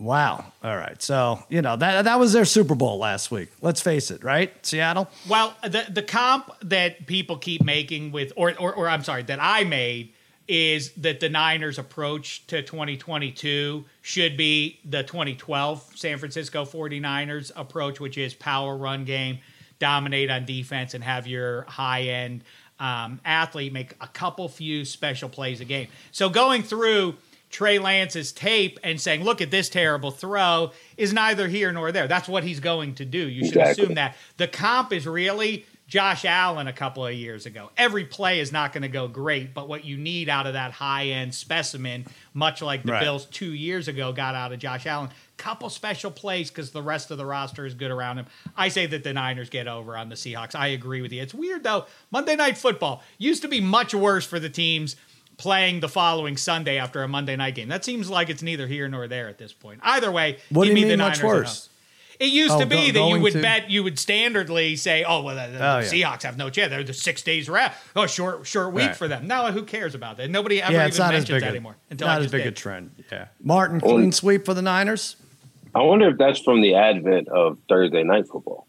Wow. All right. So, you know, that that was their Super Bowl last week. Let's face it, right? Seattle? Well, the the comp that people keep making with or or, or I'm sorry, that I made is that the Niners approach to 2022 should be the 2012 San Francisco 49ers approach, which is power run game, dominate on defense and have your high end um, athlete make a couple few special plays a game. So going through Trey Lance's tape and saying, look at this terrible throw is neither here nor there. That's what he's going to do. You should exactly. assume that. The comp is really Josh Allen a couple of years ago. Every play is not going to go great, but what you need out of that high end specimen, much like the right. Bills two years ago got out of Josh Allen, couple special plays because the rest of the roster is good around him. I say that the Niners get over on the Seahawks. I agree with you. It's weird though. Monday Night Football used to be much worse for the teams playing the following Sunday after a Monday night game. That seems like it's neither here nor there at this point. Either way, what do you mean the much Niners worse? It used oh, to be go, that you would to... bet you would standardly say, "Oh well, the, the oh, yeah. Seahawks have no chance. They're the six days rest. Oh, short short week right. for them." Now, who cares about that? Nobody ever yeah, even mentions that anymore. Until not as big did. a trend. Yeah, Martin, clean sweep for the Niners. I wonder if that's from the advent of Thursday night football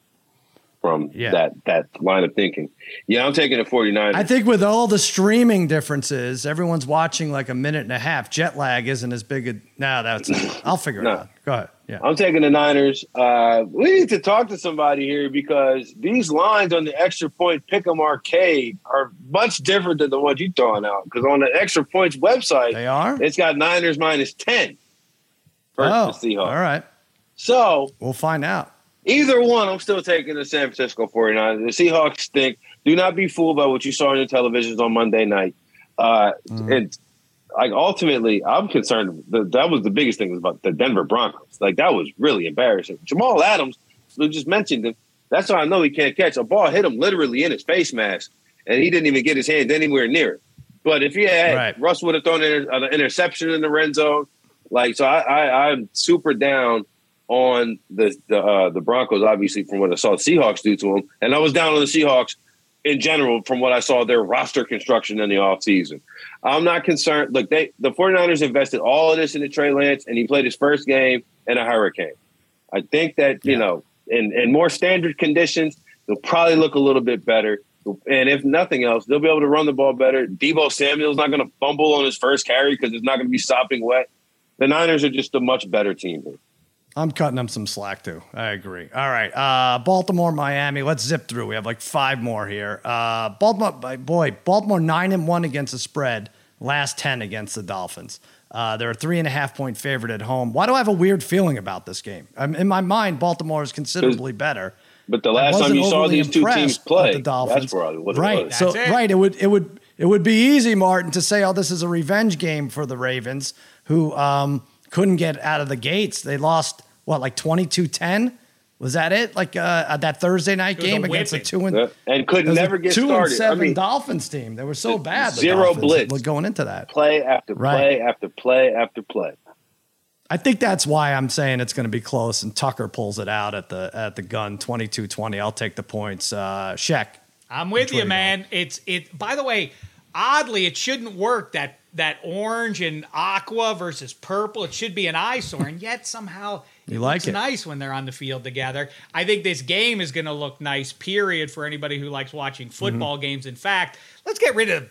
from yeah. that that line of thinking. Yeah, I'm taking a 49. I think with all the streaming differences, everyone's watching like a minute and a half. Jet lag isn't as big a. No, that's. I'll figure no. it out. Go ahead. Yeah, I'm taking the Niners. Uh, we need to talk to somebody here because these lines on the extra point pick'em arcade are much different than the ones you're throwing out. Because on the extra points website, they are. It's got Niners minus ten. oh, the Seahawks. All right. So we'll find out. Either one, I'm still taking the San Francisco 49ers. The Seahawks stink. Do not be fooled by what you saw on your televisions on Monday night. Uh, mm. And like ultimately, I'm concerned. That, that was the biggest thing was about the Denver Broncos. Like that was really embarrassing. Jamal Adams, who just mentioned him. That's why I know he can't catch. A ball hit him literally in his face mask, and he didn't even get his hands anywhere near it. But if he had, right. Russ would have thrown an interception in the red zone. Like so, I, I I'm super down on the the, uh, the Broncos, obviously, from what I saw the Seahawks do to them. And I was down on the Seahawks in general from what I saw their roster construction in the offseason. I'm not concerned. Look, they the 49ers invested all of this into Trey Lance, and he played his first game in a hurricane. I think that, you yeah. know, in, in more standard conditions, they'll probably look a little bit better. And if nothing else, they'll be able to run the ball better. Deebo Samuel's not going to fumble on his first carry because it's not going to be sopping wet. The Niners are just a much better team here. I'm cutting them some slack too. I agree. All right. Uh, Baltimore, Miami. Let's zip through. We have like five more here. Uh, Baltimore, boy, Baltimore nine and one against the spread. Last ten against the Dolphins. Uh, they're a three and a half point favorite at home. Why do I have a weird feeling about this game? I'm, in my mind, Baltimore is considerably better. But the last time you saw these two teams play, the Dolphins, that's probably what right. Was. So it. right, it would it would it would be easy, Martin, to say, "Oh, this is a revenge game for the Ravens," who um, couldn't get out of the gates. They lost what like 22-10 Was that it? Like uh, that Thursday night game against a whipping. two and Yeah, and could it was a never get two started. and seven I mean, Dolphins team. They were so bad. the zero Dolphins, blitz. going into that. play after Right. play after play after play. I think that's why I'm saying it's going to be close, and Tucker pulls it out at the at the gun, 22-20. I'll take the points. Uh, Sheck, I'm with you, to man. It's it. By the way, oddly, it shouldn't work that that orange and aqua versus purple. It should be an eyesore, and yet somehow You like looks it. nice when they're on the field together. I think this game is going to look nice. Period for anybody who likes watching Mm-hmm. football games. In fact, let's get rid of.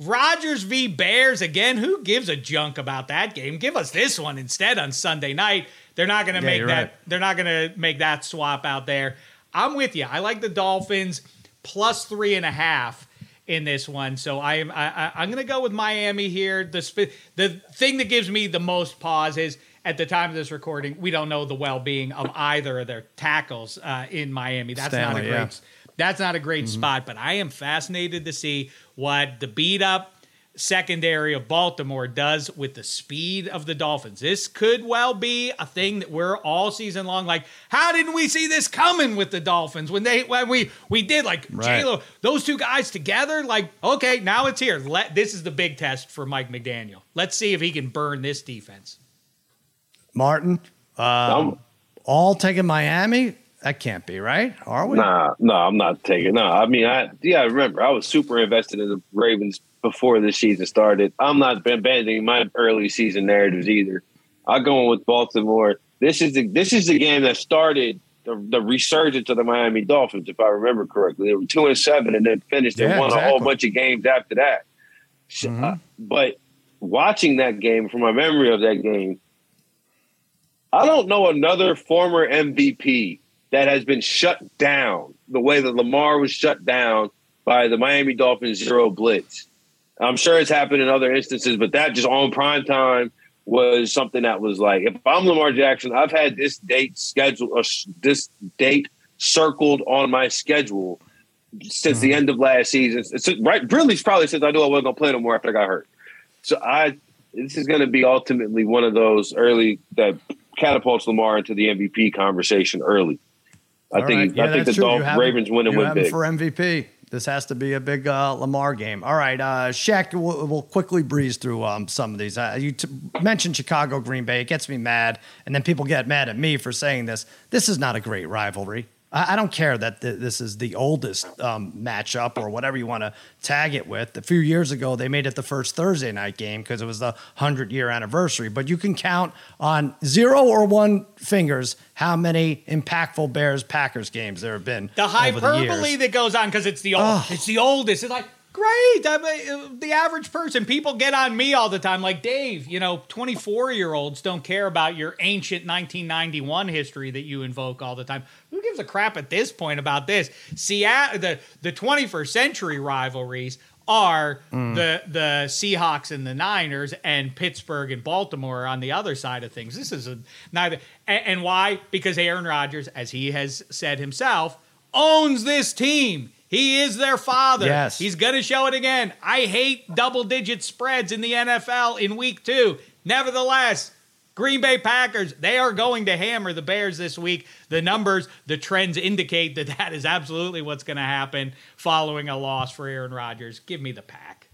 Rodgers v. Bears again. Who gives a junk about that game? Give us this one instead on Sunday night. They're not going to Yeah, make that. right. They're not going to make that swap out there. I'm with you. I like the Dolphins plus three and a half in this one. So I am. I, I, I'm going to go with Miami here. The sp- the thing that gives me the most pause is at the time of this recording, we don't know the well being of either of their tackles uh, in Miami. That's not a great. yeah. That's not a great spot. But I am fascinated to see what the beat up secondary of Baltimore does with the speed of the Dolphins. This could well be a thing that we're all season long like, how didn't we see this coming with the Dolphins when they when we we did like Right. J-Lo, those two guys together? Like, okay, now it's here. Let this is the big test for Mike McDaniel. Let's see if he can burn this defense. Martin, um, I'm- all taking Miami. That can't be right, are we? Nah, no, I'm not taking. No, I mean, I yeah, I remember I was super invested in the Ravens before the season started. I'm not abandoning my early season narratives either. I'm going with Baltimore. This is the this is the game that started the, the resurgence of the Miami Dolphins, if I remember correctly. They were two and seven, and then finished and Yeah, won a whole bunch of games after that. Mm-hmm. uh, but watching that game, from my memory of that game, I don't know another former MVP that has been shut down the way that Lamar was shut down by the Miami Dolphins zero blitz. I'm sure it's happened in other instances, but that just on prime time was something that was like, if I'm Lamar Jackson, I've had this date scheduled, uh, this date circled on my schedule since the end of last season. It's, right, really, probably since I knew I wasn't going to play no more after I got hurt. So I, this is going to be ultimately one of those early that catapults Lamar into the MVP conversation early. I All think right. Yeah, I think the that's true. You Dolph- Ravens win and win big. for MVP. This has to be a big uh, Lamar game. All right, uh, Shaq, we'll, we'll quickly breeze through um, some of these. Uh, you t- mentioned Chicago, Green Bay. It gets me mad, and then people get mad at me for saying this. This is not a great rivalry. I, I don't care that th- this is the oldest um, matchup or whatever you want to tag it with. A few years ago, they made it the first Thursday night game because it was the 100 year anniversary. But you can count on zero or one fingers how many impactful Bears Packers games there have been. The the hyperbole years. that goes on because it's the old, Ugh. it's the oldest. It's like great. I mean, uh, the average person, people get on me all the time. Like Dave, you know, twenty four year olds don't care about your ancient nineteen ninety one history that you invoke all the time. Who gives a crap at this point about this? Seattle, the the twenty first century rivalries are Mm. the the Seahawks and the Niners and Pittsburgh and Baltimore on the other side of things. This is a neither and, and why? Because Aaron Rodgers, as he has said himself, owns this team. He is their father. Yes. He's going to show it again. I hate double digit spreads in the NFL in week 2. Nevertheless, Green Bay Packers, they are going to hammer the Bears this week. The numbers, the trends indicate that that is absolutely what's going to happen following a loss for Aaron Rodgers. Give me the pack.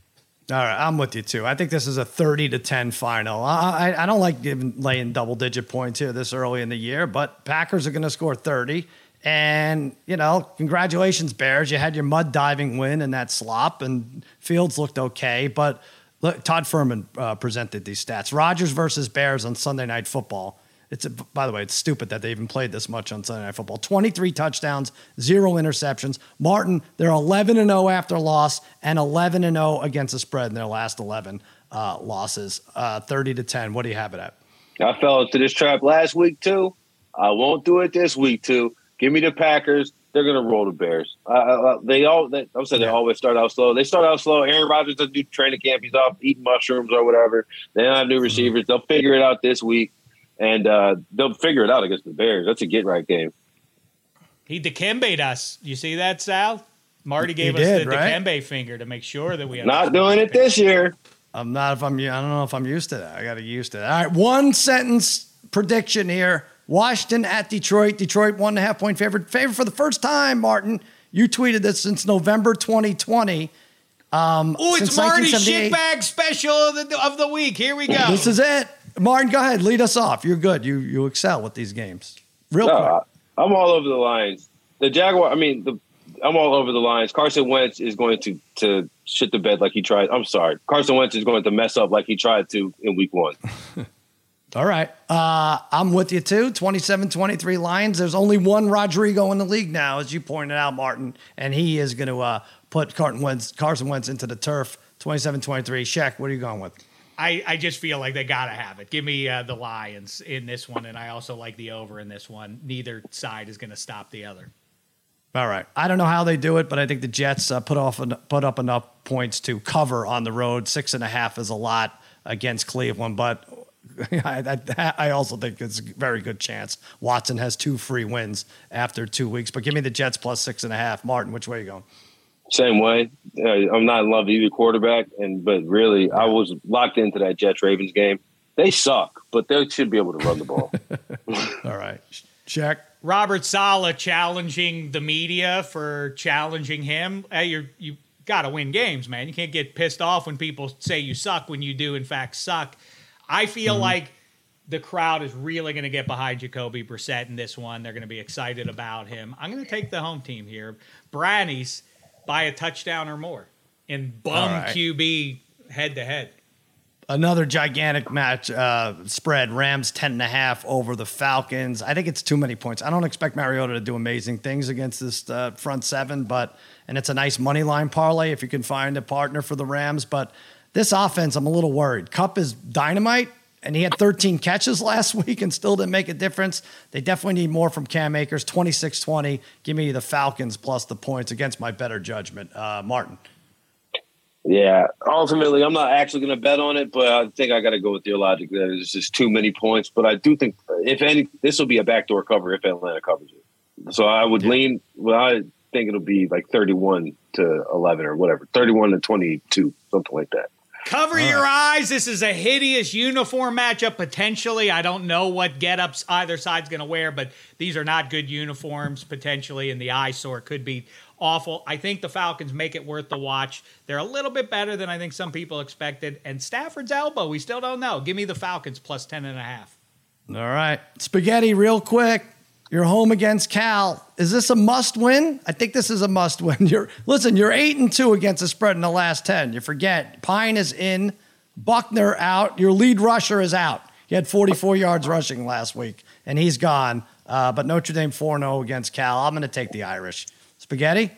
All right, I'm with you too. I think this is a 30 to 10 final. I, I, I don't like giving laying double digit points here this early in the year, but Packers are going to score 30. And, you know, congratulations, Bears. You had your mud diving win in that slop, and Fields looked okay. But look, Todd Fuhrman uh, presented these stats Rodgers versus Bears on Sunday Night Football. It's a, by the way, it's stupid that they even played this much on Sunday Night Football. 23 touchdowns, zero interceptions. Martin, they're 11 and 0 after loss and 11 and 0 against the spread in their last 11 uh, losses. Uh, 30 to 10. What do you have it at? I fell into this trap last week too. I won't do it this week too. Give me the Packers. They're gonna roll the Bears. Uh, uh, they all. They, I'm saying they always start out slow. They start out slow. Aaron Rodgers doesn't do training camp. He's off eating mushrooms or whatever. They don't have new receivers. They'll figure it out this week, and uh, they'll figure it out against the Bears. That's a get right game. He Dikembe'd us. You see that, Sal? Marty gave He us did, the right? Dikembe finger to make sure that we Not doing it this year. I'm not if I'm. I don't know if I'm used to that. I got to get used to that. All right, one sentence prediction here. Washington at Detroit. Detroit one and a half point favorite. Favorite for the first time, Martin. You tweeted this since November 2020. Um, Oh, it's since Marty's 1978. shitbag special of the, of the week. Here we go. This is it. Martin, go ahead. Lead us off. You're good. You you excel with these games. Real No, quick. I, I'm all over the lines. The Jaguar. I mean, the I'm all over the lines. Carson Wentz is going to to shit the bed like he tried. I'm sorry. Carson Wentz is going to mess up like he tried to in Week One. All right. Uh, I'm with you too. 27 23 Lions. There's only one Rodrigo in the league now, as you pointed out, Martin, and he is going to uh, put Carson Wentz, Carson Wentz into the turf. 27 23. Shaq, what are you going with? I, I just feel like they got to have it. Give me uh, the Lions in this one, and I also like the over in this one. Neither side is going to stop the other. All right. I don't know how they do it, but I think the Jets uh, put off en- put up enough points to cover on the road. Six and a half is a lot against Cleveland, but I, I, I also think it's a very good chance. Watson has two free wins after two weeks, but give me the Jets plus six and a half. Martin, which way are you going? Same way. Uh, I'm not in love with either quarterback, and but really, I was locked into that Jets Ravens game. They suck, but they should be able to run the ball. All right. Shaq. Robert Saleh challenging the media for challenging him. Hey, you're, you got to win games, man. You can't get pissed off when people say you suck when you do, in fact, suck. I feel like the crowd is really going to get behind Jacoby Brissett in this one. They're going to be excited about him. I'm going to take the home team here. Brannies by a touchdown or more in bum right. QB head to head. Another gigantic match uh, spread. Rams 10 and a half over the Falcons. I think it's too many points. I don't expect Mariota to do amazing things against this uh, front seven, but and it's a nice money line parlay if you can find a partner for the Rams. But this offense, I'm a little worried. Kupp is dynamite, and he had 13 catches last week and still didn't make a difference. They definitely need more from Cam Akers. 26 20. Give me the Falcons plus the points against my better judgment. Uh, Martin. yeah, ultimately, I'm not actually going to bet on it, but I think I got to go with your logic that it's just too many points. But I do think, if any, this will be a backdoor cover if Atlanta covers it. So I would lean. Well, I think it'll be like 31 to 11 or whatever, 31 to 22, something like that. Cover your eyes. This is a hideous uniform matchup potentially. I don't know what get-ups either side's going to wear, but these are not good uniforms potentially, and the eyesore could be awful. I think the Falcons make it worth the watch. They're a little bit better than I think some people expected. And Stafford's elbow, we still don't know. Give me the Falcons plus 10 and a half. All right. Spaghetti, real quick. You're home against Cal. Is this a must win? I think this is a must win. You're listen, you're eight and two against the spread in the last 10. You forget Pyne is in, Buchner out, your lead rusher is out. He had 44 yards rushing last week, and he's gone. Uh, but Notre Dame 4 0 against Cal. I'm going to take the Irish. Spaghetti?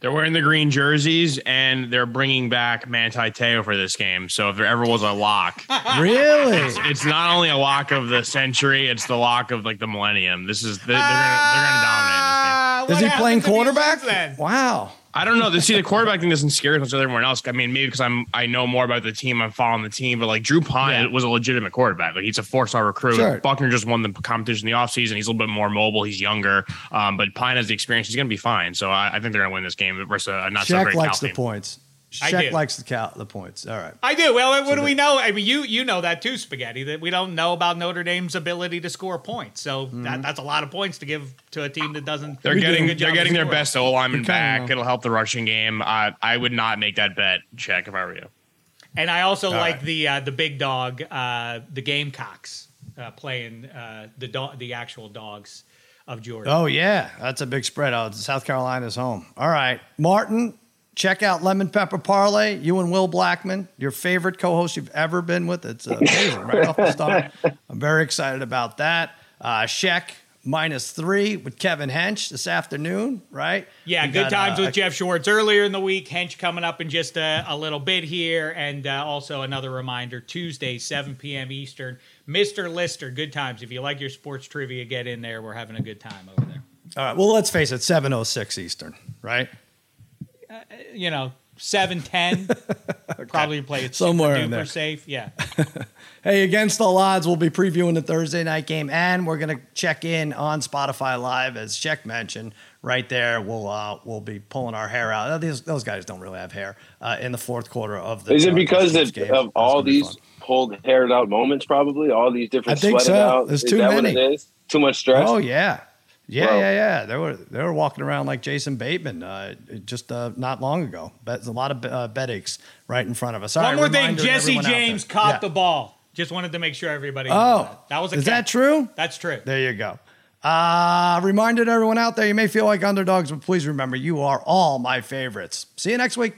They're wearing the green jerseys and they're bringing back Manti Te'o for this game. So if there ever was a lock, Really? it's not only a lock of the century; it's the lock of like the millennium. This is they're, they're gonna they're gonna dominate this game. Uh, Is he playing happens quarterback? then? Wow. I don't know. See, the quarterback thing doesn't scare as much as everyone else. I mean, maybe because I'm I know more about the team, I'm following the team, but like Drew Pyne Yeah. was a legitimate quarterback. Like he's a four star recruit. Sure. Buchner just won the competition in the offseason. He's a little bit more mobile. He's younger, um, but Pyne has the experience. He's going to be fine. So I, I think they're going to win this game versus a not so Shaq great likes Cal the team. points. I Shaq likes the, cal- the points. All right. I do. Well, what do we know? I mean, you you know that too, Spaghetti. That we don't know about Notre Dame's ability to score points. So Mm-hmm. that, that's a lot of points to give to a team that doesn't. They're getting good they're getting their scoring. best O lineman back. know. It'll help the rushing game. Uh, I would not make that bet, check if I were you. And I also like right. the uh, the big dog, uh, the Gamecocks, uh, playing uh, the dog, the actual dogs of Georgia. Oh yeah, that's a big spread. Oh, South Carolina's home. All right, Martin, check out Lemon Pepper Parlay. You and Will Blackmon, your favorite co-host you've ever been with. It's amazing, right off the start. I'm very excited about that. Uh, Sheck minus three with Kevin Hench this afternoon, right? Yeah, We good got, times uh, with Jeff Schwartz earlier in the week. Hench coming up in just a, a little bit here. And uh, also another reminder Tuesday, 7 p.m. Eastern. Mr. Lister, good times. If you like your sports trivia, get in there. We're having a good time over there. All right. Well, let's face it, 7:06 Eastern, right? You know, 7 10. Probably play it Somewhere super in there. safe. Yeah. Hey, against all odds, we'll be previewing the Thursday night game, and we're gonna check in on Spotify Live, as Sheck mentioned. Right there, we'll uh, we'll be pulling our hair out. These, those guys don't really have hair uh, in the fourth quarter of the. Is it because of, games. of all gonna be these fun. pulled haired out moments? Probably all these different I think sweated so. out. There's Is too many. What it is? Too much stress. Oh yeah, yeah, Bro. yeah, yeah. They were they were walking around like Jason Bateman uh, just uh, not long ago. But a lot of uh, bed aches right in front of us. All One right, more thing, Jesse James caught Yeah. the ball. Just wanted to make sure everybody. Oh, that. that was a is catch. that true? That's true. There you go. Uh, reminder to everyone out there, you may feel like underdogs, but please remember, you are all my favorites. See you next week.